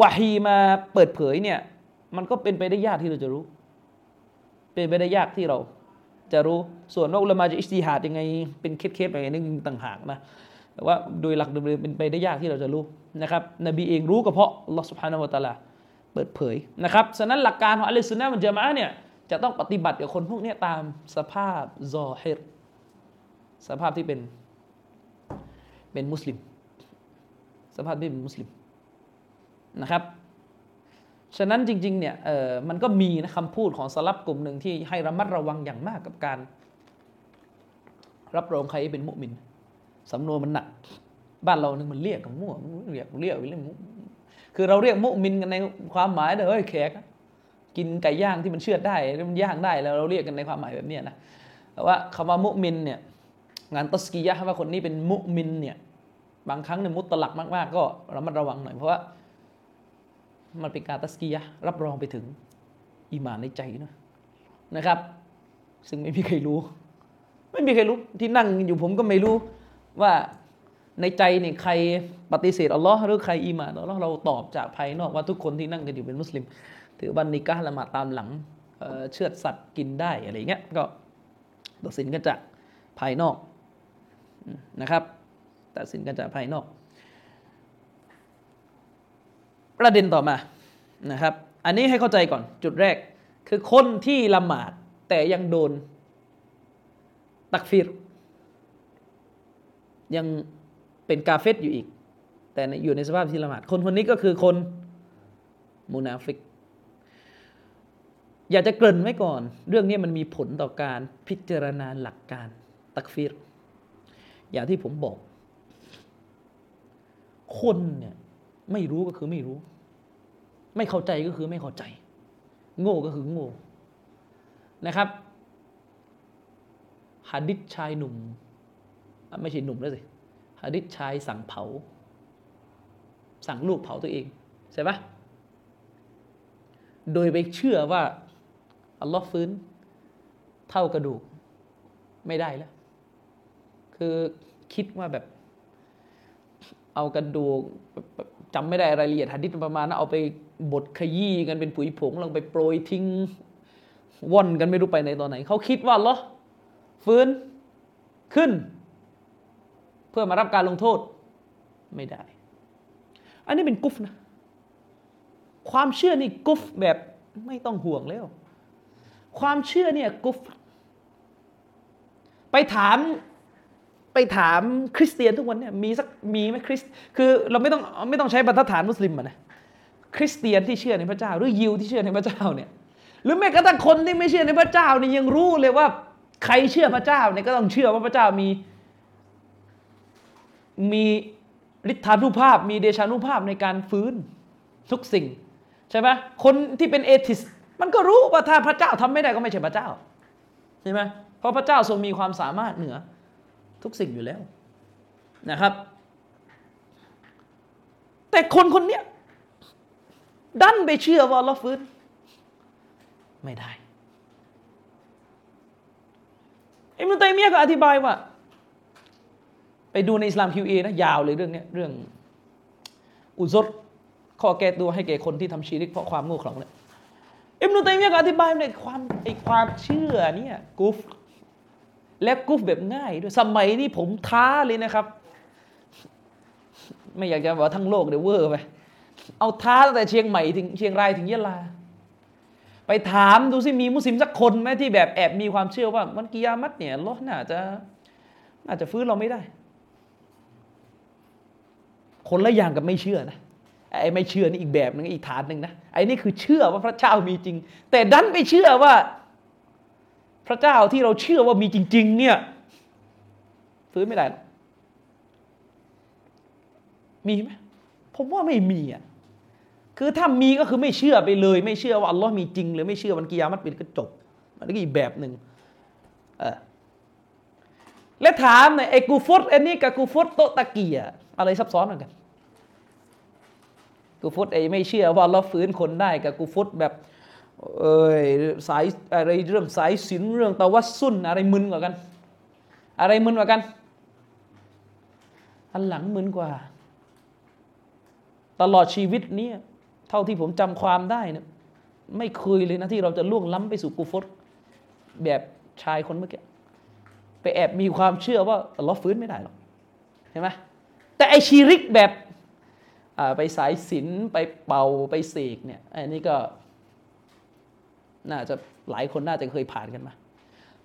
วะฮีมาเปิดเผยเนี่ย มันก็เป็นไปได้ยากที่เราจะรู้ เป็นไปได้ยากที่เรา จะรู้ส่วนว่าอุลามาจะอิสติฮัดยังไง เป็นเคสๆอะไรนึงต่างหากนะแต่ว่าโดยหลักเดิมเป็นไปได้ยากที่เราจะรู้นะครับนบีเองรู้ก็เพราะอัลลอฮฺสุบฮานาวะตาลาเปิดเผยนะครับฉะนั้นหลักการของอัลลอฮฺสุนนะมันจะมาเนี่ยจะต้องปฏิบัติกับคนพวกนี้ตามสภาพซอฮิร สภาพที่เป็นเป็นมุสลิม สภาพที่เป็นมุสลิมนะครับ ฉะนั้นจริงๆเนี่ยเออมันก็มีนะคำพูดของสลับกลุ่มหนึ่งที่ให้ระมัดระวังอย่างมากกับการ รับรองใครเป็นมุมินสำนวนมันหนัก บ้านเรานึงมันเรียกกันมั่วเรียกเรียกเรื่องคือเราเรียกมุมินกันในความหมายเฮ้ยแขกกินไก่ย่างที่มันเชื่อได้มันย่างได้แล้วเราเรียกกันในความหมายแบบนี้นะแต่ว่าคำว่ามุมินเนี่ย งานตัสกียะว่าคนนี้เป็นมุมินเนี่ยบางครั้งเนี่ยมุตตลักมากๆ ก็ระมัดระวังหน่อยเพราะว่ามันเป็นการตัสกียะรับรองไปถึงอีมานในใจนะนะครับ ซึ่งไม่มีใครรู้ ไม่มีใครรู้ที่นั่งอยู่ผมก็ไม่รู้ว่าในใจเนี่ยใครปฏิเสธอัลลอฮ์หรือใครอีมานอัลลอฮ์เราตอบจากภายนอกว่าทุกคนที่นั่งกันอยู่เป็นมุสลิม ถือบันนิกะละหมาดตามหลังเชือดสัตว์กินได้อะไรเงี้ยก็ตัดสินกันจากภายนอก นะครับ ตัดสินกันจากภายนอก ประเด็นต่อมานะครับ อันนี้ให้เข้าใจก่อนจุดแรก คือคนที่ละหมาดแต่ยังโดน ตักฟิรยังเป็นกาเฟตอยู่อีก แต่อยู่ในสภาพที่ละหมาด คนคนนี้ก็คือคนมูนาฟิก อยากจะเกริ่นไว้ก่อน เรื่องนี้มันมีผลต่อการพิจารณาหลักการตักฟิร อย่างที่ผมบอก คนเนี่ย ไม่รู้ก็คือไม่รู้ ไม่เข้าใจก็คือไม่เข้าใจ โง่ก็คือโง่นะครับฮะดิษชายหนุ่ม ไม่ใช่หนุ่มแล้วสิฮะดิษชายสั่งเผา สั่งลูกเผาตัวเองใช่ปะโดยไปเชื่อว่า อัลลอฮ์ฟื้น เท่ากระดูก ไม่ได้แล้ว คือคิดว่าแบบ เอากระดูกจำไม่ได้รายละเอียดหะดิษประมาณนั้นเอาไปบดขยี้กันเป็นปุ๋ยผงลงไปโปรยทิ้งว่อนกันไม่รู้ไปในตอนไหน เขาคิดว่าเหรอฟื้นขึ้น เพื่อมารับการลงโทษไม่ได้ อันนี้เป็นกุฟนะ ความเชื่อนี่กุฟแบบไม่ต้องห่วงแล้ว ความเชื่อเนี่ยกุฟ ไปถาม ไปถามคริสเตียนทุกวันเนี่ยมีสักมีไหมคริสคือเราไม่ต้องไม่ต้องใช้บรรทัดฐานมุสลิมนะคริสเตียนที่เชื่อในพระเจ้า หรือยิวที่เชื่อในพระเจ้าเนี่ยหรือแม้กระทั่งคนที่ไม่เชื่อในพระเจ้านี่ยังรู้เลยว่า ใครเชื่อพระเจ้าเนี่ยก็ต้องเชื่อว่าพระเจ้ามี มีฤทธานุภาพ มีเดชานุภาพในการฟื้นทุกสิ่ง ใช่ไหมคนที่เป็นเอทิส มันก็รู้ว่าถ้าพระเจ้าทำไม่ได้ก็ไม่ใช่พระเจ้าใช่ไหมเพราะพระเจ้าทรงมีความสามารถเหนือ ทุกสิ่งอยู่แล้วนะครับ แต่คนคนนี้ดันไปเชื่อว่าเราฟื้น ไม่ได้อิมนุตัยมียก็อธิบายว่า ไปดูในอิสลามคิวเอนะ ยาวเลยเรื่องนี้เรื่อง อุซดข้อแก้ตัวให้แก่คนที่ทำชีริกเพราะความโง่เขลาเนี่ยอิมนุตัยมียก็อธิบายในความไอความเชื่อเนี่ยกุฟ และกุฟแบบง่ายด้วยสมัยนี้ผมท้าเลยนะครับ ไม่อยากจะบอกทั้งโลกเดี๋ยวเวอร์ไปเอาท้าตั้งแต่เชียงใหม่ถึงเชียงรายถึงยะลา ไปถามดูสิมีมุสลิมสักคนไหมที่แบบแอบมีความเชื่อว่ามันกิยามัตเนี่ยลอน่าจะน่าจะฟื้นเราไม่ได้ คนละอย่างกับไม่เชื่อนะไอ้ไม่เชื่อนี่อีกแบบนึงอีกฐานหนึ่งนะไอ้นี่คือเชื่อว่าพระเจ้ามีจริง แต่ดันไปเชื่อว่า พระเจ้าที่เราเชื่อว่ามีจริง ๆ เนี่ยฟื้นไม่ได้มีไหมผมว่าไม่มีอะคือถ้ามีก็คือไม่เชื่อไปเลย ไม่เชื่อว่าอัลลอฮ์มีจริง หรือไม่เชื่อวันกิยามัตเป็นก็จบมันก็อีกแบบหนึ่งเออและถามในไอ้กูฟตอันนี้กับกูฟตโตตะเกียอะไรซับซ้อนกันกูฟตไอ้ไม่เชื่อว่าเราฟื้นคนได้กับกูฟตแบบ เอ้ยสายอะไรเรื่องสายศิลเรื่องตะวัสุนอะไรมึนกว่ากัน อะไรมึนกว่ากัน อันหลังมึนกว่า ตลอดชีวิตนี้เท่าที่ผมจำความได้นะไม่เคยเลยนะที่เราจะล่วงล้ำไปสู่กูฟตแบบชายคนเมื่อกี้ไปแอบมีความเชื่อว่าเราฟื้นไม่ได้หรอกเห็นไหมแต่ไอชีริกแบบไปสายศิลไปเป่าไปเสกเนี่ยอันนี้ก็ น่าจะหลายคนน่าจะเคยผ่านกันมา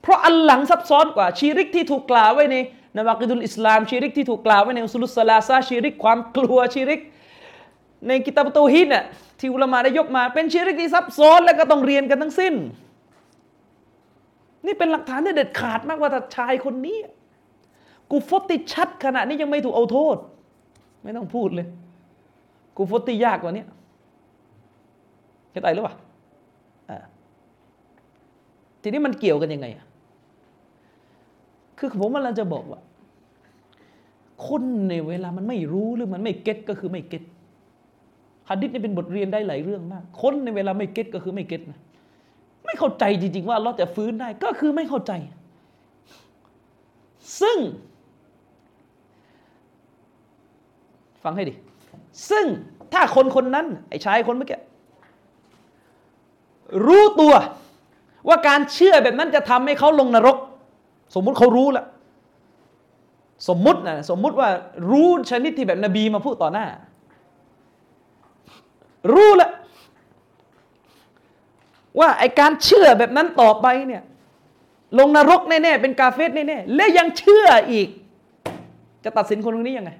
เพราะอันหลังซับซ้อนกว่าชีริกที่ถูกกล่าวไว้ในนวากิดุลอิสลามชีริกที่ถูกกล่าวไว้ในอุสุลุสลาซาชีริกความกลัวชีริก ในกิตาบตูฮิดเนี่ยที่อุลามาได้ยกมา เป็นชีริกที่ซับซ้อนและก็ต้องเรียนกันทั้งสิ้น นี่เป็นหลักฐานที่เด็ดขาดมากว่าถ้าชายคนนี้กูฟติชัดขณะนี้ยังไม่ถูกเอาโทษ ไม่ต้องพูดเลย กูฟติยากกว่านี้เข้าใจหรือเปล่า ทีนี้มันเกี่ยวกันยังไงอะคือผมกำลังจะบอกว่า คนในเวลามันไม่รู้หรือมันไม่เก็ตก็คือไม่เก็ตฮะดิษนี่เป็นบทเรียนได้หลายเรื่องมาก คนในเวลาไม่เก็ตก็คือไม่เก็ตนะ ไม่เข้าใจจริง ๆ ว่าเราจะฟื้นได้ก็คือไม่เข้าใจ ซึ่ง ฟังให้ดิซึ่งถ้าคนคนนั้น ไอ้ชายคนเมื่อกี้รู้ตัว ว่าการเชื่อแบบนั้นจะทำให้เขาลงนรก สมมุติเขารู้แล้วสมมุตินะสมมุติว่ารู้ชนิดที่แบบนบีมาพูดต่อหน้า รู้แล้วว่าไอการเชื่อแบบนั้นต่อไปเนี่ยลงนรกแน่ๆเป็นกาเฟสแน่ๆและยังเชื่ออีก จะตัดสินคนคนนี้ยังไง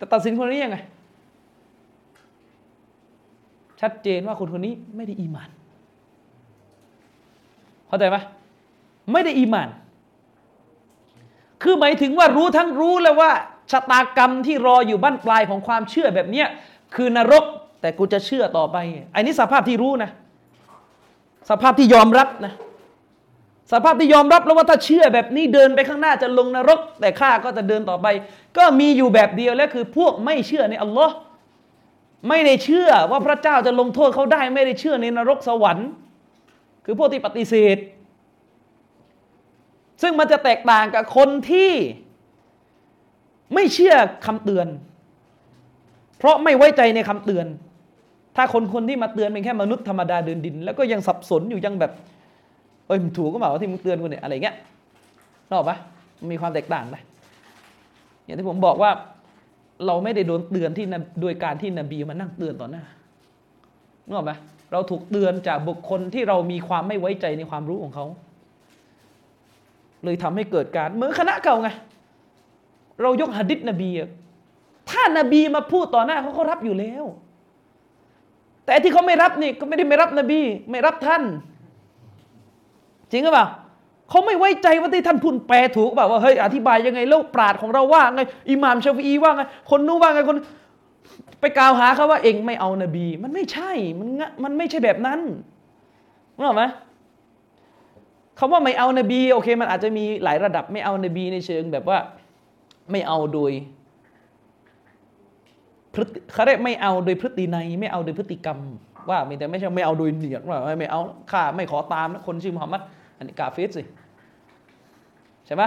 จะตัดสินคนนี้ยังไง ชัดเจนว่าคนคนนี้ไม่ได้อีมานเข้าใจไหมไม่ได้อีมาน คือหมายถึงว่ารู้ทั้งรู้แล้วว่าชะตากรรมที่รออยู่บ้านปลายของความเชื่อแบบเนี้ยคือนรกแต่กูจะเชื่อต่อไป อันนี้สภาพที่รู้นะ สภาพที่ยอมรับนะ สภาพที่ยอมรับแล้วว่าถ้าเชื่อแบบนี้เดินไปข้างหน้าจะลงนรก แต่ข้าก็จะเดินต่อไป ก็มีอยู่แบบเดียวและคือพวกไม่เชื่อในอัลลอฮ์ ไม่ได้เชื่อว่าพระเจ้าจะลงโทษเขาได้ ไม่ได้เชื่อในนรกสวรรค์ คือพวกที่ปฏิเสธ ซึ่งมันจะแตกต่างกับคนที่ไม่เชื่อคำเตือน เพราะไม่ไว้ใจในคำเตือน ถ้าคนคนที่มาเตือนเป็นแค่มนุษย์ธรรมดาเดินดิน แล้วก็ยังสับสนอยู่ยังแบบเอ้ยมันถูกก็เปล่าที่มึงเตือนกูเนี่ยอะไรเงี้ยนกออกปะมีความแตกต่างไปอย่างที่ผมบอกว่า เราไม่ได้โดนเตือนที่โดยการที่นบีมานั่งเตือนต่อหน้านึกออกปะเราถูกเตือนจากบุคคลที่เรามีความไม่ไว้ใจในความรู้ของเขา เลยทำให้เกิดการเหมือนคณะเก่าไง เรายกหะดิษนบี ถ้านบีมาพูดต่อหน้าเขาเขารับอยู่แล้ว แต่ที่เขาไม่รับนี่ก็ไม่ได้ไม่รับนบี ไม่รับท่าน จริงหรือเปล่า เขาไม่ไว้ใจว่าที่ท่านพูดแปลถูกเปล่าว่าเฮ้ยอธิบายยังไงโลกปราดของเราว่าไงอิหม่ามชาฟีอีว่าไงคนนู้ว่าไงคน ไปกล่าวหาเขาว่าเองไม่เอานบี มันไม่ใช่มันงะมันไม่ใช่แบบนั้นรู้หรอไหมคำว่าไม่เอานบีโอเค มันอาจจะมีหลายระดับไม่เอานบีในเชิงแบบว่าไม่เอาโดยพฤติเขาเรียกไม่เอาโดยพฤตินัยไม่เอาโดยพฤติกรรม ว่าม่แต่ไม่ใช่ไม่เอาโดยเนียดว่าไม่เอาข้าไม่ขอตามนะคนชื่อมุฮัมมัดอันนี้กาเฟสสิ ใช่ไหม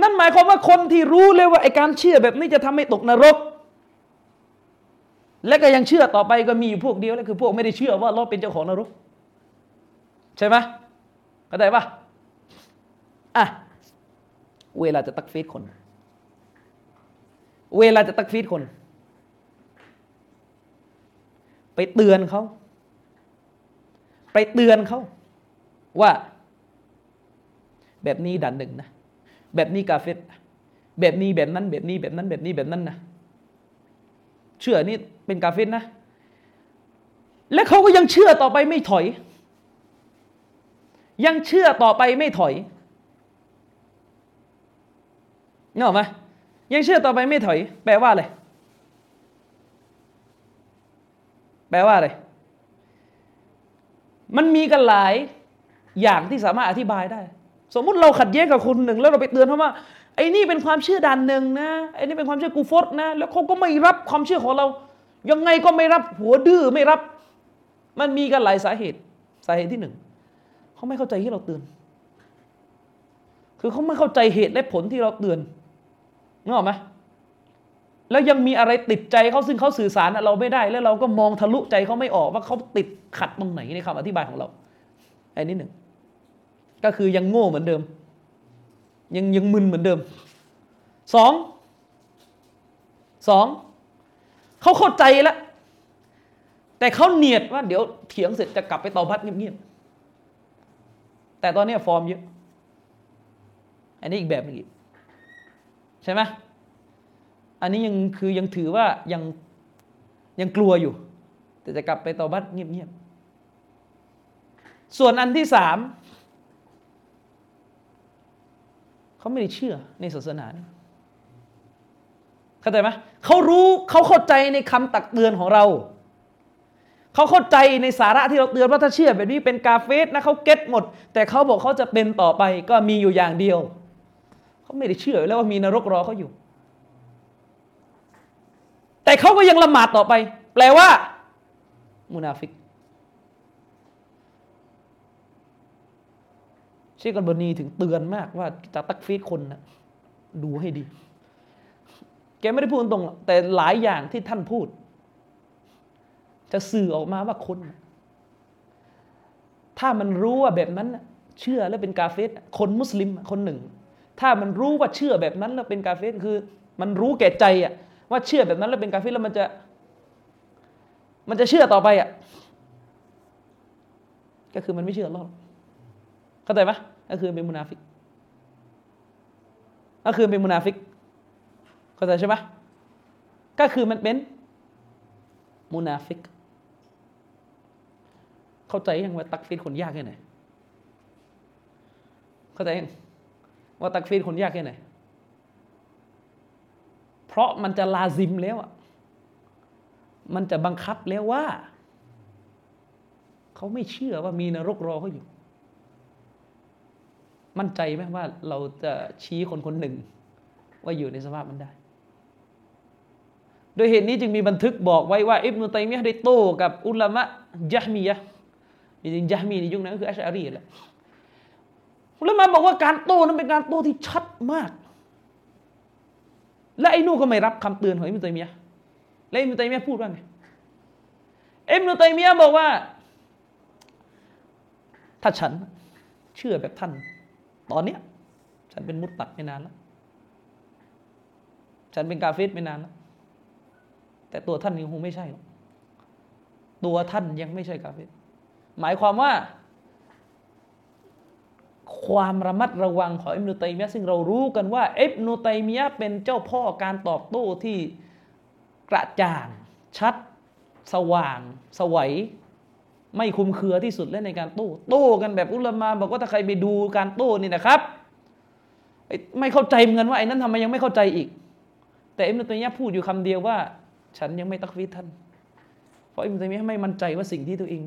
นั่นหมายความว่าคนที่รู้เลยว่าไอการเชื่อแบบนี้จะทำให้ตกนรก และก็ยังเชื่อต่อไปก็มีอยู่พวกเดียวแล้วคือพวกไม่ได้เชื่อว่าเราเป็นเจ้าของนรก ใช่ไหมเข้าใจปะอะเวลาจะตักฟีดคน เวลาจะตักฟีดคน ไปเตือนเขา ไปเตือนเขาว่า แบบนี้ดันหนึ่งนะแบบนี้กาเฟตแบบนี้แบบนั้น แบบนี้แบบนั้น แบบนี้แบบนั้นนะเชื่อนี่เป็นกาเฟตนะ และเขาก็ยังเชื่อต่อไปไม่ถอย ยังเชื่อต่อไปไม่ถอยนึกออไหมยังเชื่อต่อไปไม่ถอย แปลว่าอะไรแปลว่าอะไร มันมีกันหลายอย่างที่สามารถอธิบายได้ สมมุติเราขัดแย้งกับคนหนึ่ง แล้วเราไปเตือนเขาว่าไอ้นี่เป็นความเชื่อดันหนึ่งนะไอ้นี่เป็นความเชื่อกูฟดนะแล้วเขาก็ไม่รับความเชื่อของเรา ยังไงก็ไม่รับหัวดื้อไม่รับ มันมีกันหลายสาเหตุสาเหตุที่หนึ่งเขาไม่เข้าใจที่เราเตือน คือเขาไม่เข้าใจเหตุและผลที่เราเตือนนึกออกไหมแล้วยังมีอะไรติดใจเขาซึ่งเขาสื่อสารเราไม่ได้ แล้วเราก็มองทะลุใจเขาไม่ออกว่าเขาติดขัดตรงไหนในคำอธิบายของเราไอ้นี่หนึ่ง ก็คือยังโง่เหมือนเดิม ยังยังมึนเหมือนเดิมสองสองเขาเข้าใจแล้ว แต่เขาเนียดว่าเดี๋ยวเถียงเสร็จจะกลับไปต่อพัดเงียบๆแต่ตอนนี้ฟอร์มเยอะ อันนี้อีกแบบนึงอีกใช่ไหมอันนี้ยังคือยังถือว่ายังยังกลัวอยู่ แต่จะกลับไปต่อบัตเงียบๆส่วนอันที่สาม เขาไม่ได้เชื่อในศาสนาเข้าใจไหมเขารู้เขาเข้าใจในคำตักเตือนของเรา เขาเข้าใจในสาระที่เราเตือนว่าถ้าเชื่อแบบนี้เป็นกาเฟรนะเขา get หมด แต่เขาบอกเขาจะเป็นต่อไปก็มีอยู่อย่างเดียว เขาไม่ได้เชื่อแล้วว่ามีนรกรอเขาอยู่ แต่เขาก็ยังละหมาดต่อไป แปลว่า มุนาฟิก เชคกัลบานีถึงเตือนมากว่าจะตักฟีรคนนะดูให้ดี แกไม่ได้พูดตรง แต่หลายอย่างที่ท่านพูด จะสื่อออกมาว่าคน ถ้ามันรู้ว่าแบบนั้นเชื่อแล้วเป็นกาเฟสคนมุสลิมคนหนึ่ง ถ้ามันรู้ว่าเชื่อแบบนั้นแล้วเป็นกาเฟสคือ มันรู้แก่ใจอะว่าเชื่อแบบนั้นแล้วเป็นกาเฟสแล้วมันจะ มันจะเชื่อต่อไปอะก็คือมันไม่เชื่อหรอก เข้าใจปะก็คือเป็นมุนาฟิกก็คือเป็นมุนาฟิกเข้าใจใช่ปะก็คือมันเป็นมุนาฟิก เข้าใจยังว่าตักฟีรคนยากแค่ไหนเข้าใจยังว่าตักฟีรคนยากแค่ไหนเพราะมันจะลาซิมแล้วอะมันจะบังคับแล้วว่า เขาไม่เชื่อว่ามีนรกรอเขาอยู่ มั่นใจไหมว่าเราจะชี้คนคนหนึ่ง ว่าอยู่ในสภาพมันได้ โดยเหตุนี้จึงมีบันทึกบอกไว้ว่าอิบนุตัยมียะได้โต้กับอุลามะยะมียะจริงยะมีในยุคนั้นก็คืออัชอารีแหละอุลามะบอกว่าการโต้นั้นเป็นการโต้ที่ชัดมาก และไอ้นู่ก็ไม่รับคำเตือนของอิบนุตัยมียะและอิบนุตัยมียะพูดว่าไงอิบนุตัยมียะบอกว่า ถ้าฉันเชื่อแบบท่าน ตอนเนี้ย ฉันเป็นมุตตัดไม่นานแล้ว ฉันเป็นกาเฟสไม่นานแล้ว แต่ตัวท่านยังคงไม่ใช่หรอกตัวท่านยังไม่ใช่กาเฟสหมายความว่า ความระมัดระวังของอิบนุตัยมียะซึ่งเรารู้กันว่าอิบนุตัยมียะเป็นเจ้าพ่อการตอบโต้ที่กระจ่างชัด สว่าง สวัย ไม่คุมเครือที่สุดและในการโต้โต้กันแบบอุลามาบอกว่าถ้าใครไปดูการโต้นี่นะครับไม่เข้าใจเหมือนกันว่าไอ้นั้นทำไมยังไม่เข้าใจอีก แต่อิมนุตัยมียะพูดอยู่คำเดียวว่า ฉันยังไม่ตักฟีท่านเพราะอิมนุตัยมียะไม่มั่นใจว่าสิ่งที่ตัวเอง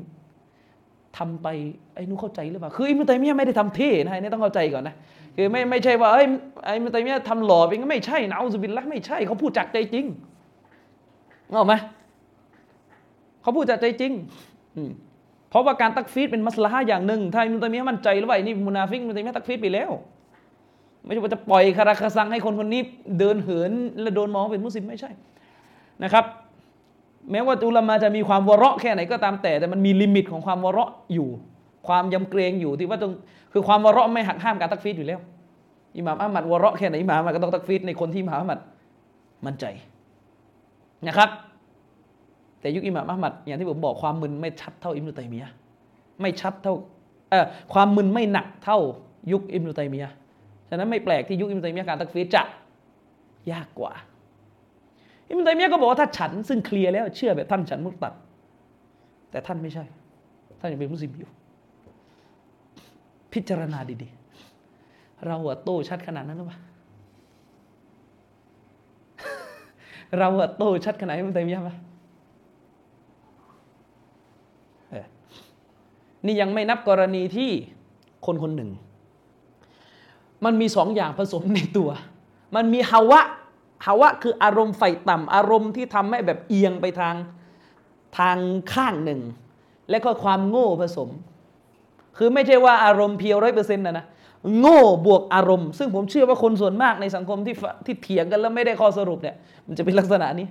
ทำไปไอ้นู้เข้าใจหรือเปล่าคืออิมนุตัยมียะไม่ได้ทำเท่นะนี่ต้องเข้าใจก่อนนะคือไม่ไม่ใช่ว่าเอ้ไอ้อิมนุตัยมียะทำหล่อเป็นไม่ใช่นะอุบิลละไม่ใช่เขาพูดจากใจจริงเอาไหมเขาพูดจากใจจริง อืม เพราะว่าการตักฟีรเป็นมัสอะละฮ์อย่างหนึ่งถ้าอิบนุตัยมียะมั่นใจแล้วว่าไอ้นี่มุนาฟิกอิบนุตัยมียะตักฟีรไปแล้ว ไม่ใช่ว่าจะปล่อยคาราคาซังให้คนคนนี้เดินเหินและโดนมองเป็นมุสลิมไม่ใช่นะครับ แม้ว่าอุลามาจะมีความวะเราะแค่ไหนก็ตามแต่ แต่มันมี limit ของความวะเราะอยู่ ความยำเกรงอยู่ที่ว่าต้องคือความวะเราะไม่หักห้ามการตักฟีรอยู่แล้วอิหม่ามอะห์มัดวะเราะแค่ไหนอิหม่ามอะห์มัดก็ต้องตักฟีรในคนที่อิหม่ามอะห์มัดมั่นใจนะครับ แต่ยุคอิหม่ามอัมมัดอย่างที่ผมบอกความมึนไม่ชัดเท่าอิมรุตัยมียะไม่ชัดเท่าเอ่อความมึนไม่หนักเท่ายุคอิมรุตัยมียะฉะนั้นไม่แปลกที่ยุคอิมรุตัยมียะการตักฟีจะยากกว่า อิมรุตัยมียะก็บอกว่าถ้าฉันซึ่งเคลียร์แล้วเชื่อแบบท่านฉันมุตตัด แต่ท่านไม่ใช่ ท่านยังเป็นมุสลิมอยู่ พิจารณาดีๆ เราอะโตชัดขนาดนั้นหรือเปล่าเราอะโตชัดขนาดนี้มันเต็มยังไหมเออ นี่ยังไม่นับกรณีที่คนคนหนึ่ง มันมีสองอย่างผสมในตัว มันมีฮาวะฮาวะคืออารมณ์ไฟต่ำอารมณ์ที่ทำให้แบบเอียงไปทางทางข้างหนึ่ง และก็ความโง่ผสม คือไม่ใช่ว่าอารมณ์เพียวร้อยเปอร์เซ็นต์นะนะโง่บวกอารมณ์ ซึ่งผมเชื่อว่าคนส่วนมากในสังคมที่ที่เถียงกันแล้วไม่ได้ข้อสรุปเนี่ย มันจะเป็นลักษณะนี้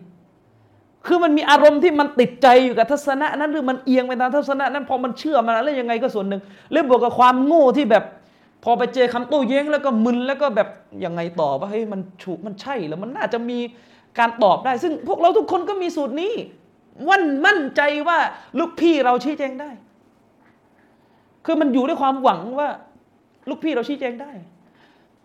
คือมันมีอารมณ์ที่มันติดใจอยู่กับทัศนะนั้นหรือมันเอียงไปทางทัศนะนั้นพอมันเชื่อมันแล้วยังไงก็ส่วนหนึ่งเรื่องบวกกับความโง่ที่แบบ พอไปเจอคำโต้แย้งแล้วก็มึนแล้วก็แบบยังไงต่อว่าเฮ้ยมันถูกมันใช่แล้วมันน่าจะมีการตอบได้ ซึ่งพวกเราทุกคนก็มีสูตรนี้วันมั่นใจว่าลูกพี่เราชี้แจงได้ คือมันอยู่ด้วยความหวังว่า ลูกพี่เราชี้แจงได้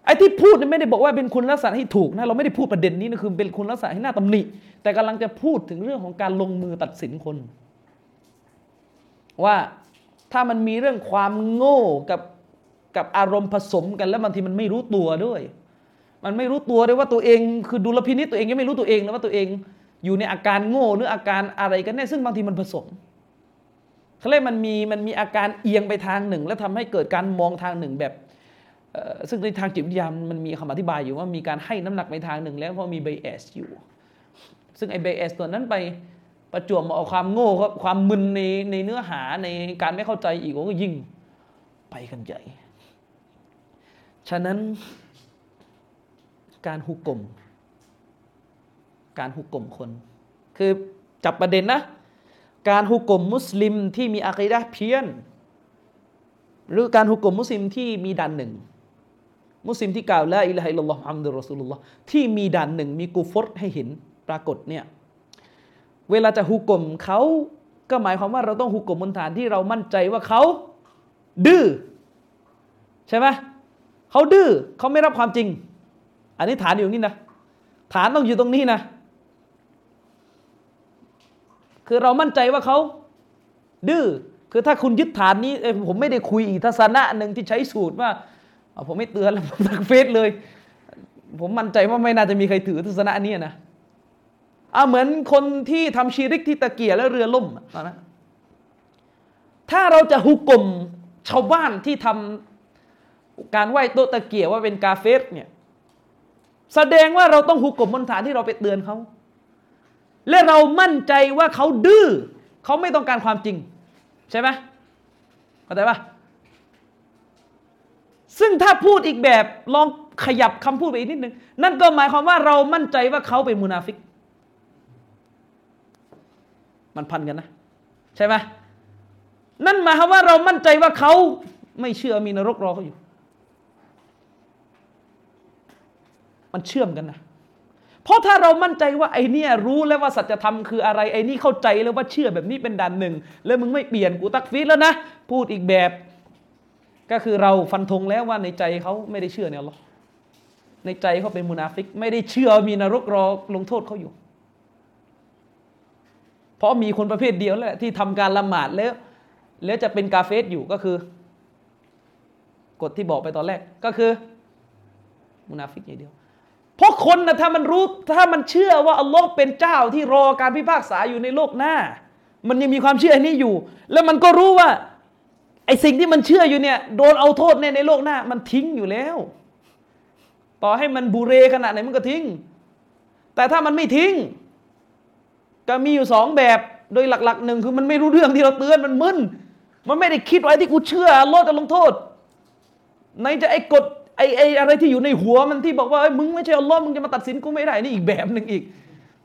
ไอ้ที่พูดเนี่ยไม่ได้บอกว่าเป็นคุณลักษณะที่ถูกนะเราไม่ได้พูดประเด็นนี้นะคือเป็นคุณลักษณะที่น่าตำหนิ แต่กำลังจะพูดถึงเรื่องของการลงมือตัดสินคน ว่าถ้ามันมีเรื่องความโง่กับกับอารมณ์ผสมกัน แล้วบางทีมันไม่รู้ตัวด้วย มันไม่รู้ตัวด้วยว่าตัวเองคือดุลพินิจตัวเองยังไม่รู้ตัวเองนะว่าตัวเองอยู่ในอาการโง่หรืออาการอะไรกันแน่ซึ่งบางทีมันผสมเขาเรียกมันมีมันมีอาการเอียงไปทางหนึ่ง แล้วทำให้เกิดการมองทางหนึ่งแบบซึ่งในทางจิตวิทยามันมีคำอธิบายอยู่ว่ามีการให้น้ำหนักไปทางหนึ่ง แล้วเพราะมีไบแอสอยู่ ซึ่งไอ้ไบแอสตัวนั้นไปประจวบมาเอาความโง่ครับความมึนในในเนื้อหาในการไม่เข้าใจอีกก็ยิ่งไปกันใหญ่ ฉะนั้นการหุกกลม การหุกกลมคน คือจับประเด็นนะ การหุกกลมมุสลิมที่มีอะคีดะเพี้ยน หรือการหุกกลมมุสลิมที่มีด่านหนึ่ง มุสลิมที่กล่าวละอิละฮิลลอฮ์มุฮัมมัดุลรอซูลุลลอฮ์ที่มีด่านหนึ่งมีกูฟรให้เห็น ปรากฏเนี่ยเวลาจะหุกกลมเขาก็หมายความว่าเราต้องหุกกลมบนฐานที่เรามั่นใจว่าเขาดื้อใช่ไหมเขาดื้อเขาไม่รับความจริง อันนี้ฐานอยู่นี่นะ ฐานต้องอยู่ตรงนี้นะ คือเรามั่นใจว่าเขาดื้อคือถ้าคุณยึดฐานนี้ผมไม่ได้คุยอีกทัศนะหนึ่งที่ใช้สูตรว่าผมไม่เตือนแล้วผมตักเฟซเลย ผมมั่นใจว่าไม่น่าจะมีใครถือทัศนะนี้นะ อ่าเหมือนคนที่ทำชีริกที่ตะเกียแล้วเรือล่มนะถ้าเราจะหุกกลมชาวบ้านที่ทำการไหว้โตตะเกียว่าเป็นกาเฟสเนี่ยแสดงว่าเราต้องหุกกลมบนฐานที่เราไปเตือนเขา และเรามั่นใจว่าเขาดื้อเขาไม่ต้องการความจริง ใช่ไหมเข้าใจปะซึ่งถ้าพูดอีกแบบลองขยับคำพูดไปอีกนิดนึง นั่นก็หมายความว่าเรามั่นใจว่าเขาเป็นมุนาฟิก มันพันกันนะ ใช่ไหมนั่นหมายความว่าเรามั่นใจว่าเขาไม่เชื่อมีนรกรอเขาอยู่ มันเชื่อมกันนะ เพราะถ้าเรามั่นใจว่าไอ้นี่รู้แล้วว่าสัจธรรมคืออะไรไอนี่เข้าใจแล้วว่าเชื่อแบบนี้เป็นด่านหนึ่ง แล้วมึงไม่เปลี่ยนกูตักฟีดแล้วนะ พูดอีกแบบ ก็คือเราฟันธงแล้วว่าในใจเขาไม่ได้เชื่อเนี่ยหรอในใจเขาเป็นมุนาฟิก ไม่ได้เชื่อมีนรกรอลงโทษเขาอยู่ เพราะมีคนประเภทเดียวแหละที่ทำการละหมาดแล้ว แล้วจะเป็นกาเฟสอยู่ก็คือกฎที่บอกไปตอนแรกก็คือมุนาฟิกอย่างเดียวเพราะคนนะถ้ามันรู้ถ้ามันเชื่อว่าอัลลอฮ์เป็นเจ้าที่รอการพิพากษาอยู่ในโลกหน้า มันยังมีความเชื่อนี้อยู่ แล้วมันก็รู้ว่าไอสิ่งที่มันเชื่ออยู่เนี่ยโดนเอาโทษในในโลกหน้า มันทิ้งอยู่แล้ว ต่อให้มันบูเรขนาดไหนมันก็ทิ้ง แต่ถ้ามันไม่ทิ้ง ก็มีอยู่สองแบบโดยหลักๆหนึ่งคือมันไม่รู้เรื่องที่เราเตือนมันมึนมันไม่ได้คิดไว้ที่กูเชื่อลลอฮ์จะลงโทษในจะไอ้กฎไอ้ไอ้อะไรที่อยู่ในหัวมันที่บอกว่ามึงไม่ใช่อัลลอฮ์มึงจะมาตัดสินกูไม่ได้นี่อีกแบบหนึ่งอีก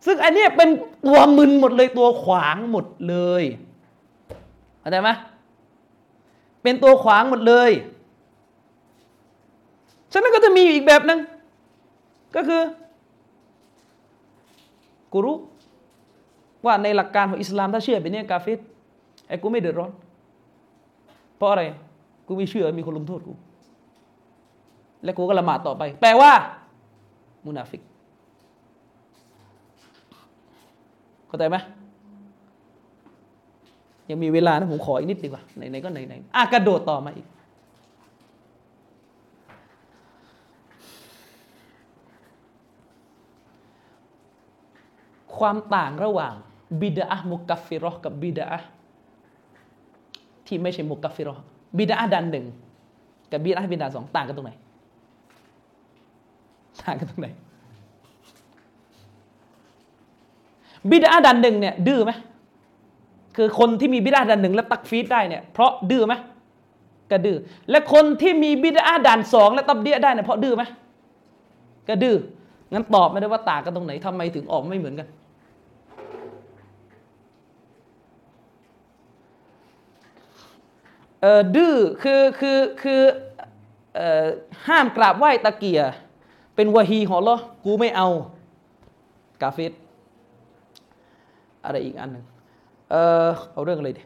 ซึ่งอันนี้เป็นตัวมึนหมดเลยตัวขวางหมดเลยเข้าใจไหมเป็นตัวขวางหมดเลยฉะนั้นก็จะมีอีกแบบหนึ่งก็คือกูรู้ ว่าในหลักการของอิสลามถ้าเชื่อเป็นเนี่ยกาเฟตไอ้กูไม่เดือดร้อน เพราะอะไร กูไม่เชื่อมีคนลงโทษกู และกูก็ละหมาดต่อไป แปลว่า มุนาฟิกเข้าใจไหมยังมีเวลานะผมขออีกนิดดีกว่าไหนๆก็ไหนๆอะกระโดดต่อมาอีกความต่างระหว่าง บิดามุกัฟฟิรอกับบิดาที่ไม่ใช่มุกัฟฟิรอบิดาดันหนึ่งกับบิดาบิดาสองต่างกันตรงไหนต่างกันตรงไหนบิดาดันหนึ่งเนี่ยดื้อไหมคือคนที่มีบิดาดันหนึ่งแล้วตักฟีดได้เนี่ยเพราะดื้อไหมก็ดื้อและคนที่มีบิดาดันสองและตับเดียได้เนี่ยเพราะดื้อไหมก็ดื้องั้นตอบไม่ได้ว่าต่างกันตรงไหนทำไมถึงออกไม่เหมือนกัน เออ ดื้อคือคือคืออห้ามกราบไหว้ตะเกียเป็นวะฮีของเรากูไม่เอา กาเฟตอะไรอีกอันหนึ่งเออเอาเรื่องอะไรดี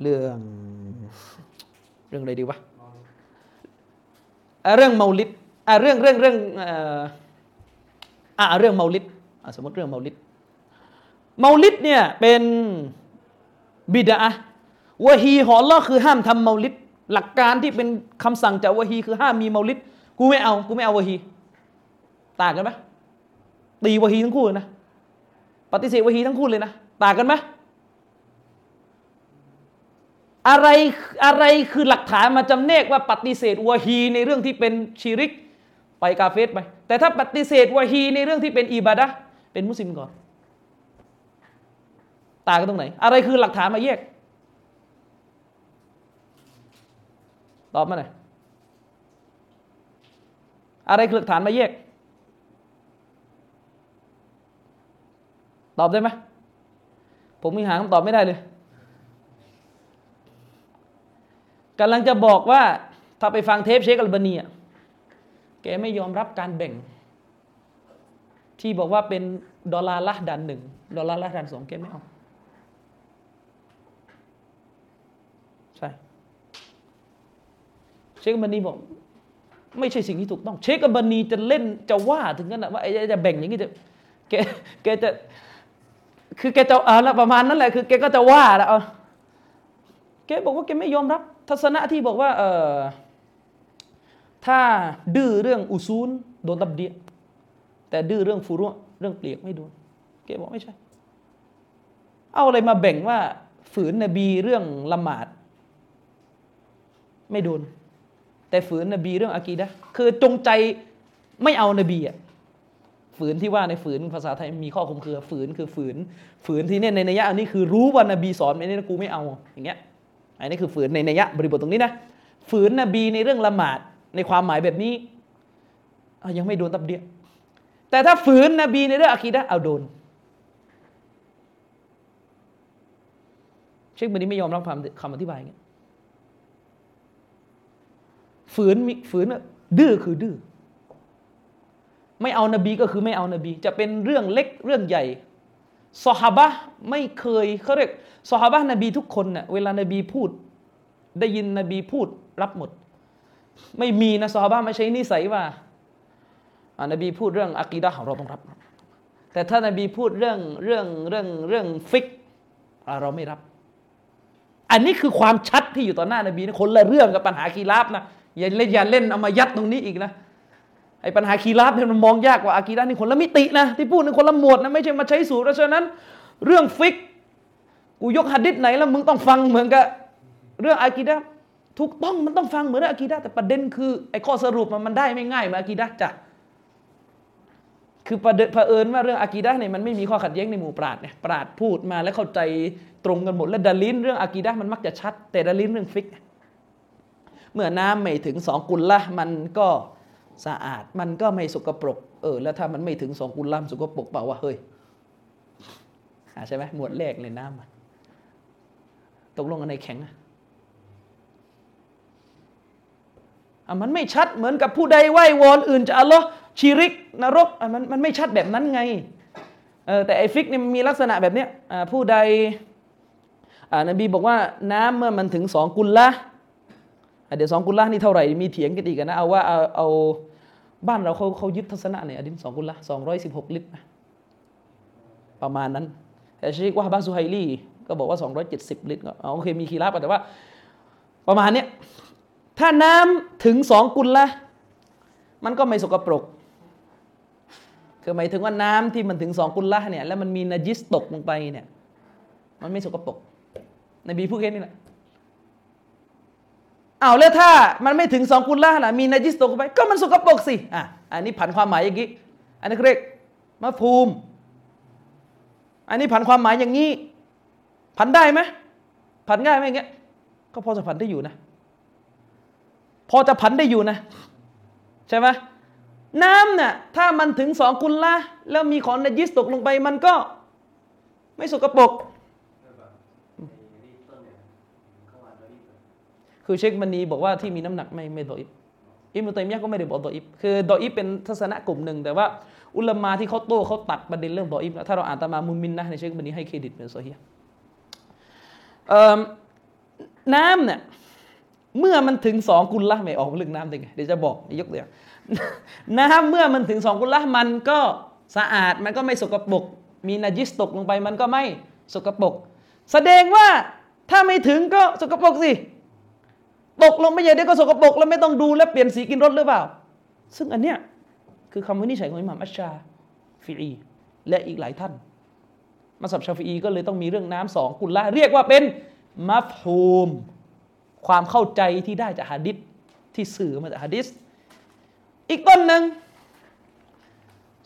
เรื่องเรื่องอะไรดีวะเรื่องเมาลิดเรื่องเรื่องเรื่องอ่าเรื่องเมาลิดสมมติเรื่องเมาลิดเมาลิดเนี่ยเป็นบิดา วะฮีของอัลลอฮ์คือห้ามทำเมาลิดหลักการที่เป็นคำสั่งจากวะฮีคือห้ามมีเมาลิดกูไม่เอากูไม่เอาวะฮีต่างกันไหมตีวะฮีทั้งคู่เลยนะปฏิเสธวะฮีทั้งคู่เลยนะต่างกันไหมอะไรอะไรคือหลักฐานมาจำแนกว่าปฏิเสธวะฮีในเรื่องที่เป็นชีริกไปกาเฟสไปแต่ถ้าปฏิเสธวะฮีในเรื่องที่เป็นอิบาดะเป็นมุสลิมก่อนต่างกันตรงไหน อะไรคือหลักฐานมาแยก ตอบมาหน่อยอะไรคือหลักฐานมาแยก ตอบได้ไหมผมมีหาคำตอบไม่ได้เลยกำลังจะบอกว่า ถ้าไปฟังเทปเชคอัลบานีแกไม่ยอมรับการแบ่ง ที่บอกว่าเป็นดอลลาร์ละดันหนึ่งดอลลาร์ละดันสองแกไม่เอาใช่ เชคอัลบานีบอก ไม่ใช่สิ่งที่ถูกต้อง เชคอัลบานีจะเล่นจะว่าถึงขนาดว่าไอ้จะแบ่งอย่างนี้จะแกแกจะ คือแกจะเอ่าประมาณนั้นแหละคือแกก็จะว่าแล้วแกบอกว่าแกไม่ยอมรับ ทัศนะที่บอกว่า เออถ้าดื้อเรื่องอุซูลโดนตับเดียแต่ดื้อเรื่องฟูรุเรื่องเปลียกไม่โดนแกบอกไม่ใช่ เอาอะไรมาแบ่งว่า ฝืนนบีเรื่องละหมาด ไม่โดน แต่ฝืนนบีเรื่องอากีดะคือจงใจไม่เอานบีอะฝืนที่ว่าในฝืนภาษาไทยมีข้อคมคือฝืนคือฝืน ฝืนที่เนี่ยในนัยยะอันนี้คือรู้ว่านบีสอนไม่ได้กูไม่เอาอย่างเงี้ยอันนี้คือฝืนในนัยยะบริบทตรงนี้นะฝืนนบีในเรื่องละหมาดในความหมายแบบนี้ยังไม่โดนตับเดียแต่ถ้าฝืนนบีในเรื่องอะคีดะเอาโดนเชคบันนี้ไม่ยอมรับคำคำอธิบายงเงี้ย ฝืนมีฝืนดื้อคือดื้อไม่เอานบีก็คือไม่เอานบี จะเป็นเรื่องเล็กเรื่องใหญ่สฮาบะไม่เคยเขาเรียกสฮาบะนบีทุกคนเนะ่ยเวลานบีพูด ได้ยินนบีพูดรับหมด ไม่มีนะสฮาบะไม่ใช่นิสัยว่าอานบีพูดเรื่องอะกีดะของเราต้องรับ แต่ถ้านบีพูดเรื่องเรื่องเรื่องเรื่องฟิกเราไม่รับ อันนี้คือความชัดที่อยู่ต่อหน้านบีนะคนละเรื่องกับปัญหาคีราบนะ อย่าเล่นอย่าเล่นเอามายัดตรงนี้อีกนะไอ้ปัญหาคีราบเนี่ยมันมองยากกว่าอากีดะนี่คนละมิตินะที่พูดในคนละหมวดนะไม่ใช่มาใช้สูตรเพราะฉะนั้น เรื่องฟิกกูยกฮัดดิษไหนแล้วมึงต้องฟังเหมือนกับเรื่องอากีดะถูกต้องมันต้องฟังเหมือนอากีดะแต่ประเด็นคือไอ้ข้อสรุปมันมันได้ไม่ง่ายมาอากีดะจ้ะคือประเด็นเผอิญว่าเรื่องอากีดะเนี่ยมันไม่มีข้อขัดแย้งในหมู่ปราดเนี่ยปราดพูดมาแล้วเข้าใจตรงกันหมดและดาลินเรื่องอากีดะมันมักจะชัด แต่ดาลินเรื่องฟิกเเมื่อน้ำไม่ถึงสองกุลละมันก็สะอาดมันก็ไม่สกปรกเออแล้วถ้ามันไม่ถึงสองกุลล่ามสกปรกเปล่าว่าเฮ้ยใช่ไหมหมวดแรกเลยน้ำตกลงกันในแข็งอะมันไม่ชัดเหมือนกับผู้ใดไหว้วอนอื่นจะอัลลอฮ์ชีริกนรกมันมันไม่ชัดแบบนั้นไงเออแต่ไอฟิกนี่มันมีลักษณะแบบเนี้ยผู้ใดนบีบอกว่าน้ำเมื่อมันถึงสองกุลละ ดี๋ยวสองกุลละนี่เท่าไหร่มีเถียงกันอีกนะเอาว่าเอาเอาบ้านเราเขาเขายึดทัศนะเนี่ยอดินสองกุลละสองร้อยสิบหกลิตรประมาณนั้น แต่ชีกว่าบาซูไฮลี่ก็บอกว่าสองร้อยเจ็ดสิบลิตรก็โอเคมีคีราบแต่ว่า ประมาณเนี้ยถ้าน้ำถึงสองกุลละมันก็ไม่สกปรกคือหมายถึงว่าน้ำที่มันถึงสองกุลละเนี่ยแล้วมันมีนจิสตกลงไปเนี่ยมันไม่สกปรกนบีพูดแค่นี้แหละ เอาแล้วถ้ามันไม่ถึงสองกุลละล่ะมีนาจิสตกไป ก็มันสกปรกสิอะอันนี้ผันความหมายอย่างนี้ อันนี้เรียกมาภูม อันนี้ผันความหมายอย่างนี้ ผันได้ไหมผันง่ายไหมอย่างเงี้ย ก็พอจะผันได้อยู่นะ พอจะผันได้อยู่นะ ใช่ไหมน้ำเนี่ยถ้ามันถึงสองกุลละแล้วมีของนาจิสตกลงไปมันก็ ไม่สกปรก คือเชคมันีบอกว่าที่มีน้ำหนักไม่ไม่ดออิบอิมุตัยมียะก็ไม่ได้บอกดออิบคือดออิบเป็นทัศนะกลุ่มหนึ่ง แต่ว่าอุลามาที่เขาโต้เขาตัดประเด็นเรื่องดออิบถ้าเราอ่านตามามุมินนะในเชคมันีให้เครดิตเป็นโซเฮียน้ำเนี่ยเมื่อมันถึงสองกุลละไม่ออกเรื่องน้ำได้ไงเดี๋ยวจะบอกยกตัวอย่างน้ำเมื่อมันถึงสองกุลละมันก็สะอาดมันก็ไม่สกปรกมีนาจิสตกลงไปมันก็ไม่สกปรกแสดงว่าถ้าไม่ถึงก็สกปรกสิ ตกลงไม่ใหญ่เดี๋ยวก็สกปรกแล้วไม่ต้องดูแลเปลี่ยนสีกินรถหรือเปล่า ซึ่งอันเนี้ยคือคำวินิจฉัยของอิหม่ามอัชชาฟิอีและอีกหลายท่านมาสับชาฟีอีก็เลยต้องมีเรื่องน้ำสองกุลละเรียกว่าเป็นมัฟฮูม ความเข้าใจที่ได้จากฮะดิษที่สื่อมาจากฮะดิษอีกต้นหนึ่ง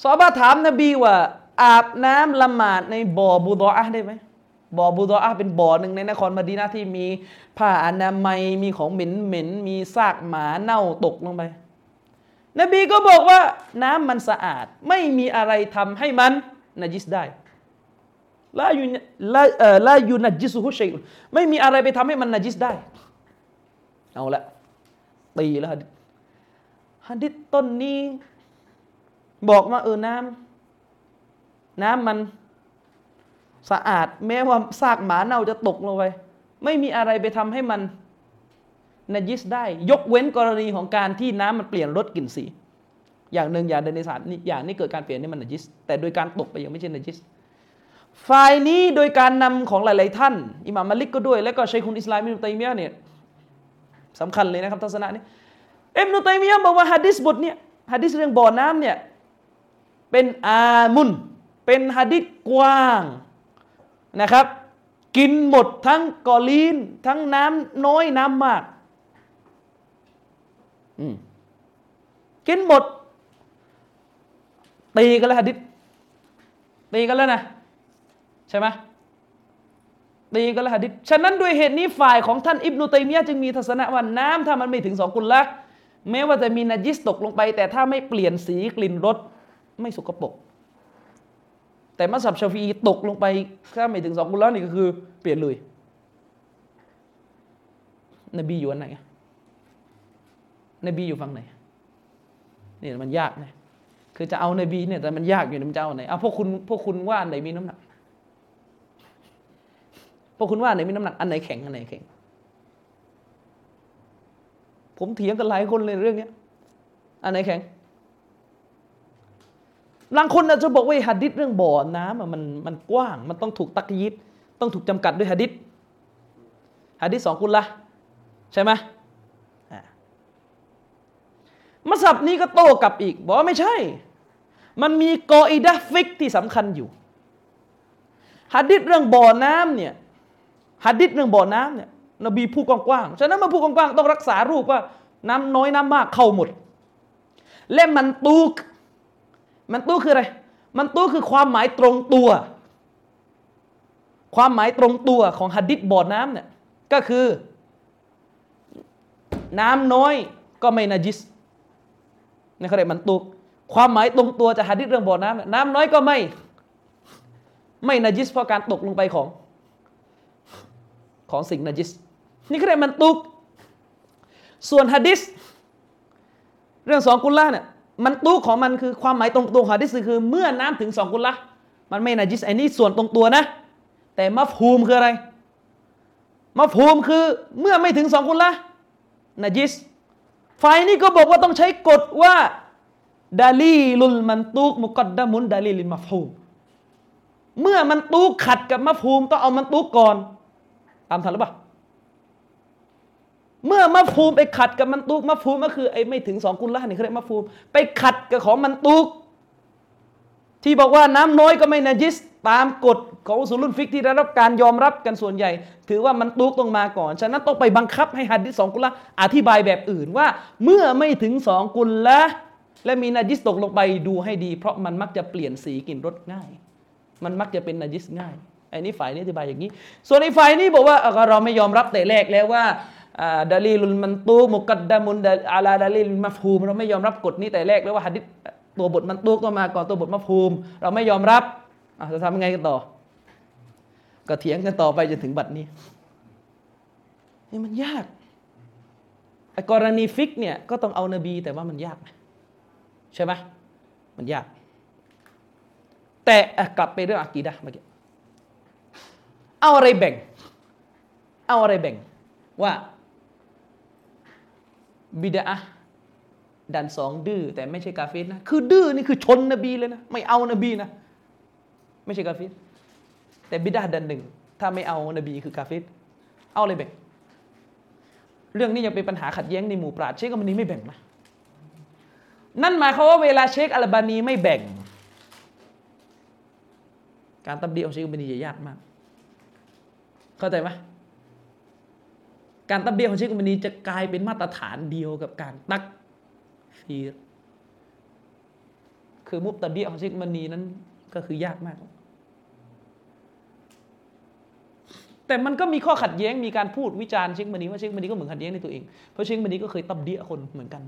สอบาถามนบีว่า อาบน้ำละหมาดในบ่อบูดออะได้ไหม บ่อบูดออาเป็นบ่อหนึ่งในนครมดีนาที่มีผ้าอนามัยมีของเหม็นเหม็นมีซากหมาเน่าตกลงไป นบีก็บอกว่าน้ำมันสะอาดไม่มีอะไรทำให้มันนจิสได้ลายูลาเอ่อลายูนจิสุฮุชัยไม่มีอะไรไปทำให้มันนจิสได้ เอาละตีแล้วฮัดดิษต้นนี้ บอกมาเออน้ำน้ำมัน สะอาด แม้ว่าซากหมาเน่าจะตกลงไป ไม่มีอะไรไปทำให้มันนจิสได้ ยกเว้นกรณีของการที่น้ำมันเปลี่ยนรสกลิ่นสี อย่างหนึ่งอย่างในสารนี่อย่างนี้เกิดการเปลี่ยนนี่มันนจิส แต่โดยการตกไปยังไม่ใช่นจิสฝ่ายนี้โดยการนำของหลาย ๆ ท่าน อิหม่ามมาลิกก็ด้วย แล้วก็ชัยคุณอิสลามอิมุตัยมียะเนี่ยสำคัญเลยนะครับทัศนะนี้อิมนุตัยมียะบอกว่าฮะดิษบทเนี่ยฮะดิษเรื่องบ่อน้ำเนี่ยเป็นอามุนเป็นฮะดิษกว้าง นะครับ กินหมดทั้งกอลีน ทั้งน้ำน้อยน้ำมากกินหมด ตีกันแล้วฮะดิษตีกันแล้วนะ ใช่ไหมตีกันแล้วฮะดิษฉะนั้นด้วยเหตุนี้ฝ่ายของท่านอิบนุตัยมียะจึงมีทัศนะว่าน้ำถ้ามันไม่ถึงสองกุลละแม้ว่าจะมีนาจิสตกลงไป แต่ถ้าไม่เปลี่ยนสีกลิ่นรสไม่สกปรก แต่มัสยิดชาฟีตกลงไปถ้าไม่ถึงสองกุลละนี่ก็คือ เปลี่ยนเลย นบีอยู่อันไหนนบีอยู่ฝั่งไหนนี่มันยากนะคือจะเอานบีเนี่ยแต่มันยากอยู่นะมันจะเอาไหนเอาพวกคุณพวกคุณว่าอันไหนมีน้ำหนักพวกคุณว่าอันไหนมีน้ำหนักอันไหนแข็งอันไหนแข็ง ผมเถียงกันหลายคนเลยเรื่องเนี้ยอันไหนแข็ง บางคนอาจจะบอกว่าฮัดดิษเรื่องบ่อน้ำมันมันกว้าง มันต้องถูกตักยิดต้องถูกจำกัดด้วยฮัดดิษฮัดดิษสองกุลละใช่ไหมมัสับนี้ก็โต้กลับอีก บอกว่าไม่ใช่ มันมีกออิดะฟิกที่สำคัญอยู่ฮัดดิษเรื่องบ่อน้ำเนี่ยฮัดดิษเรื่องบ่อน้ำเนี่ยนบีพูดกว้างๆฉะนั้นมาพูดกว้างๆต้องรักษารูปว่า น้ำน้อยน้ำมากเข้าหมด และมันตูก มันตู้คืออะไร มันตู้คือความหมายตรงตัว ความหมายตรงตัวของหัดดิษบ่อน้ำเนี่ยก็คือ น้ำน้อยก็ไม่นาจิสนี่เขาเรียกมันตุก ความหมายตรงตัวจะหัดดิษเรื่องบ่อน้ำน้ำน้อยก็ไม่ ไม่นาจิสเพราะการตกลงไปของของสิ่งนาจิส นี่เขาเรียกมันตุก ส่วนหัดดิษเรื่องสองกุลละเนี่ย มันตู้ของมันคือความหมายตรงตัวฮะดิษคือ เมื่อน้ำถึงสองกุลละมันไม่นาจิสไอ้นี่ส่วนตรงตัวนะ แต่มัฟฮูมคืออะไร มัฟฮูมคือเมื่อไม่ถึงสองกุลละนาจิสฝ่ายนี้ก็บอกว่าต้องใช้กฎว่าดาลีลุลมันตูกมุกัดดามุนดาลีลินมัฟฮูมเมื่อมันตูกขัดกับมัฟฮูมต้องเอามันตูกก่อนตามทันหรือเปล่า เมื่อมะฟูมไปขัดกับมันตุกมะฟูมก็คือไอ้ไม่ถึงสองกุลละนี่เขาเรียกมะฟูมไปขัดกับของมันตุก ที่บอกว่าน้ำน้อยก็ไม่นาจิสตามกฎของอุสุลุนฟิกที่ได้รับการยอมรับกันส่วนใหญ่ ถือว่ามันตุกต้องมาก่อน ฉะนั้นต้องไปบังคับให้หัดดิสองกุลละอธิบายแบบอื่นว่า เมื่อไม่ถึงสองกุลละและมีนาจิสตกลงไปดูให้ดี เพราะมันมักจะเปลี่ยนสีกลิ่นรสง่าย มันมักจะเป็นนาจิสง่ายไอ้นี่ฝ่ายนี้อธิบายอย่างนี้ ส่วนในฝ่ายนี้บอกว่าเราไม่ยอมรับแต่แรกแล้วว่า ดาลีลุลมันตูมุกัดดามุนอาลาดาลีลมัฟูมเราไม่ยอมรับกฎนี้แต่แรกเลยว่าหัดิษตัวบทมันตูต้องมาก่อนตัวบทมัฟูม เราไม่ยอมรับจะทำยังไงกันต่อ ก็เถียงกันต่อไปจนถึงบัดนี้นี่มันยากไอกรณีฟิกเนี่ยก็ต้องเอานบีแต่ว่ามันยากใช่ไหมมันยาก แต่กลับไปเรื่องอากีดะเมื่อกี้เอาอะไรแบ่ง เอาอะไรแบ่งว่า บิดาดันสองดื้อแต่ไม่ใช่กาเฟสนะ คือดื้อนี่คือชนนบีเลยนะ ไม่เอานบีนะ ไม่ใช่กาเฟสแต่บิดาดันหนึ่ง ถ้าไม่เอานบีคือกาเฟสเอาเลยแบ่ง เรื่องนี้ยังเป็นปัญหาขัดแย้งในหมู่ปราชญ์เชคอัลบานีไม่แบ่งนะ นั่นหมายความว่าเวลาเชคอัลบานีไม่แบ่ง การตับดีของเชคอัลบานีจะยากมาก เข้าใจไหม การตับเบียของเชคอุมนีจะกลายเป็นมาตรฐานเดียวกับการตักฟีรคือมุบตะเบียของเชคอุมนีนั้นก็คือยากมาก แต่มันก็มีข้อขัดแย้งมีการพูดวิจารณ์เชคอุมนีว่าเชคอุมนีก็เหมือนขัดแย้งในตัวเองเพราะเชคอุมนีก็เคยตับเดียคนเหมือนกัน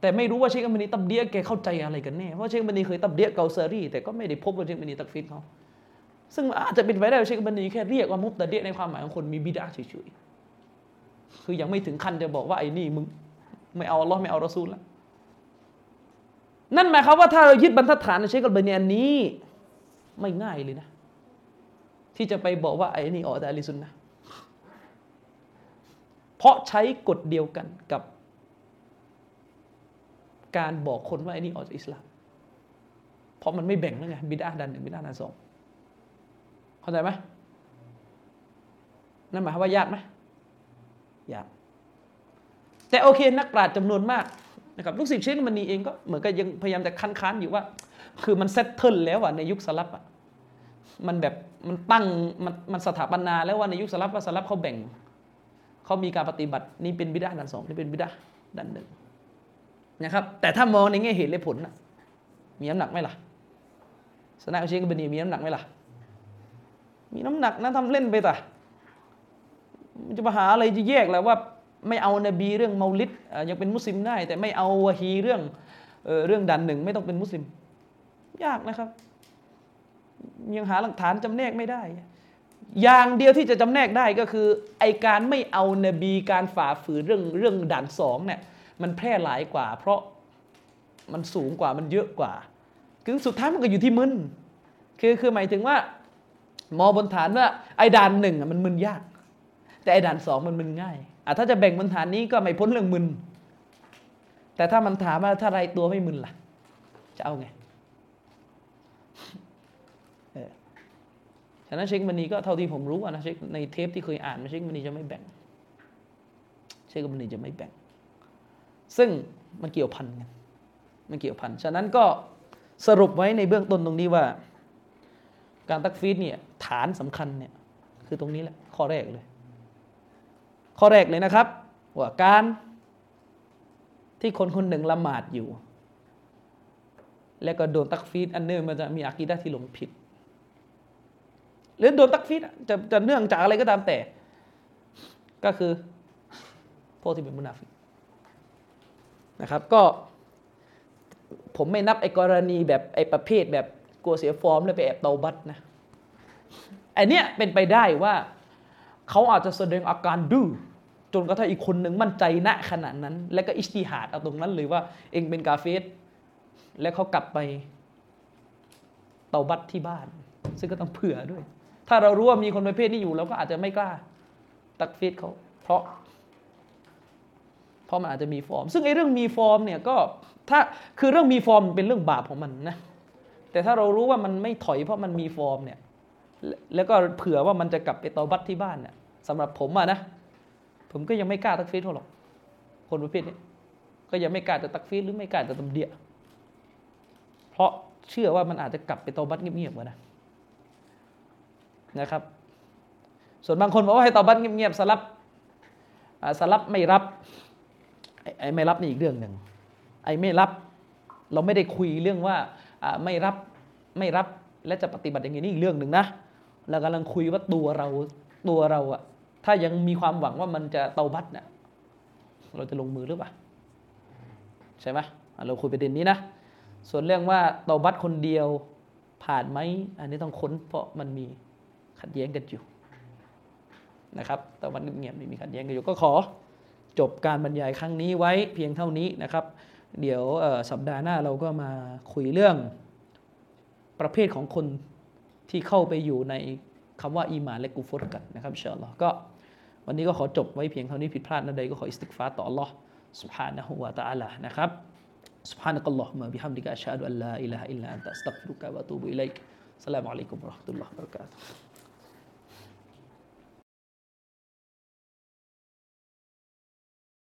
แต่ไม่รู้ว่าเชคอุมนีตับเดียแกเข้าใจอะไรกันแน่เพราะเชคอุมนีเคยตับเดียเกาเซอรี่แต่ก็ไม่ได้พบว่าเชคอุมนีตักฟีรเขาซึ่งอาจจะเป็นไปได้ว่าเชคอุมนีแค่เรียกว่ามุบตะเดียในความหมายของคนมีบิดาเฉยๆ คือยังไม่ถึงขั้นจะบอกว่าไอ้นี่มึง ไม่เอาอัลลอฮ์ไม่เอารอซูลแล้วนั่นหมายความว่าถ้าเรายึดบรรทัดฐานในเชคกัลเบเนียนนี้ ไม่ง่ายเลยนะ ที่จะไปบอกว่าไอ้นี่ออกจากอลิซุนนะเพราะใช้กฎเดียวกันกับ การบอกคนว่าไอ้นี่ออกจากอิสลาม เพราะมันไม่แบ่งแล้วไงบิดาดันหนึ่งบิดาดันสองเข้าใจไหมนั่นหมายความว่ายากไหม แต่โอเคนักปราชญ์จำนวนมากนะครับลูกศิษย์เชคมันนีเองก็เหมือนกับยังพยายามจะคันค้านอยู่ว่า คือมันเซตเทิลแล้วอะในยุคสลับอะมันแบบมันตั้งมันมันสถาปนาแล้วว่าในยุคสลับว่าสลับเขาแบ่งเขามีการปฏิบัตินี่เป็นบิดาดันสองนี่เป็นบิดาดันหนึ่งนะครับแต่ถ้ามองในแง่เหตุและผลนะมีน้ำหนักไหมล่ะสนาเชคบันีมีน้ำหนักไหมล่ะ มีน้ำหนักนะทำเล่นไปแต่มันจะมาหาอะไรจะแยกแล้วว่า ไม่เอานบีเรื่องเมาลิดยังเป็นมุสลิมได้ แต่ไม่เอาวะฮีเรื่องเรื่องดันหนึ่งไม่ต้องเป็นมุสลิม ยากนะครับ ยังหาหลักฐานจำแนกไม่ได้ อย่างเดียวที่จะจำแนกได้ก็คือ ไอการไม่เอานบีการฝ่าฝืนเรื่องเรื่องด่านสองเนี่ยมันแพร่หลายกว่า เพราะมันสูงกว่ามันเยอะกว่า คือสุดท้ายมันก็อยู่ที่มึนคือคือหมายถึงว่า มอบนฐานว่าไอด่านหนึ่งมันมึนยาก แต่ไอด่านสองมันมึนง่าย ถ้าจะแบ่งบนฐานนี้ก็ไม่พ้นเรื่องมึน แต่ถ้ามันถามว่าถ้าไรตัวไม่มึนล่ะ จะเอาไงเออฉะนั้นเชคมันนีก็เท่าที่ผมรู้นะเชคในเทปที่เคยอ่านมาเชคมันนีจะไม่แบ่ง เชคมันนีจะไม่แบ่ง ซึ่งมันเกี่ยวพันกันมันเกี่ยวพัน ฉะนั้นก็สรุปไว้ในเบื้องต้นตรงนี้ว่า การตักฟีดเนี่ยฐานสำคัญเนี่ยคือตรงนี้แหละข้อแรกเลย ข้อแรกเลยนะครับ ว่าการที่คนคนหนึ่งละหมาดอยู่ แล้วก็โดนตักฟีรอันเนื่องมันจะมีอากีดะที่หลงผิด หรือโดนตักฟีรจะจะเนื่องจากอะไรก็ตามแต่ ก็คือพวกที่เป็นมุนาฟิกนะครับ ก็ ผมไม่นับไอ้กรณีแบบไอ้ประเภทแบบกลัวเสียฟอร์มแล้วไปแอบเตาบัตนะไอเนี้ยเป็นไปได้ว่า เขาอาจจะแสดงอาการดื้อจนกระทั่งอีกคนหนึ่งมั่นใจณขนาดนั้น แล้วก็อิจติฮาดเอาตรงนั้นเลยว่าเองเป็นกาเฟรแล้วเขากลับไปเตาบัตที่บ้าน ซึ่งก็ต้องเผื่อด้วย ถ้าเรารู้ว่ามีคนประเภทนี้อยู่เราก็อาจจะไม่กล้า ตักเฟรเขา เพราะ เพราะมันอาจจะมีฟอร์ม ซึ่งไอ้เรื่องมีฟอร์มเนี่ยก็ถ้าคือเรื่องมีฟอร์มเป็นเรื่องบาปของมันนะแต่ถ้าเรารู้ว่ามันไม่ถอยเพราะมันมีฟอร์มเนี่ย แล้วก็เผื่อว่ามันจะกลับไปเตาบัตที่บ้านเนี่ยสำหรับผมอะนะ ผมก็ยังไม่กล้าตักฟีดเขาหรอก คนประเภทนี้ก็ยังไม่กล้าจะตักฟีดหรือไม่กล้าจะตำเดียเพราะเชื่อว่ามันอาจจะกลับไปตอบัตเงียบๆกว่านะนะครับ ส่วนบางคนบอกว่าให้ตอบัตเงียบๆสลับสลับไม่รับไอ้ไม่รับนี่อีกเรื่องหนึ่งไอ้ไม่รับ เราไม่ได้คุยเรื่องว่าไม่รับไม่รับและจะปฏิบัติอย่างนี้นี่อีกเรื่องหนึ่งนะ เรากำลังคุยว่าตัวเราตัวเราอะถ้ายังมีความหวังว่ามันจะเตาบัตเนี่ยเราจะลงมือหรือเปล่าใช่ไหมเราคุยประเด็นนี้นะ ส่วนเรื่องว่าเตาบัตคนเดียวผ่านไหมอันนี้ต้องค้นเพราะมันมีขัดแย้งกันอยู่นะครับเตาบัตเงียบๆนี่มีขัดแย้งกันอยู่ก็ขอจบการบรรยายครั้งนี้ไว้เพียงเท่านี้นะครับ เดี๋ยวสัปดาห์หน้าเราก็มาคุยเรื่องประเภทของคน ที่เข้าไปอยู่ในคำว่าอีหมานและกูฟรกันนะครับอินชาอัลลอฮ์ก็วันนี้ก็ขอจบไว้เพียงเท่านี้ผิดพลาดนะใดก็ขออิสติกฟาร์ต่อ Allah سبحانه และ تعالى นะครับ سبحانك اللهم بحمدك أشهد أن لا إله إلا أنت أستغفرك وأتوب إليك السلام عليكم ورحمة الله وبركاته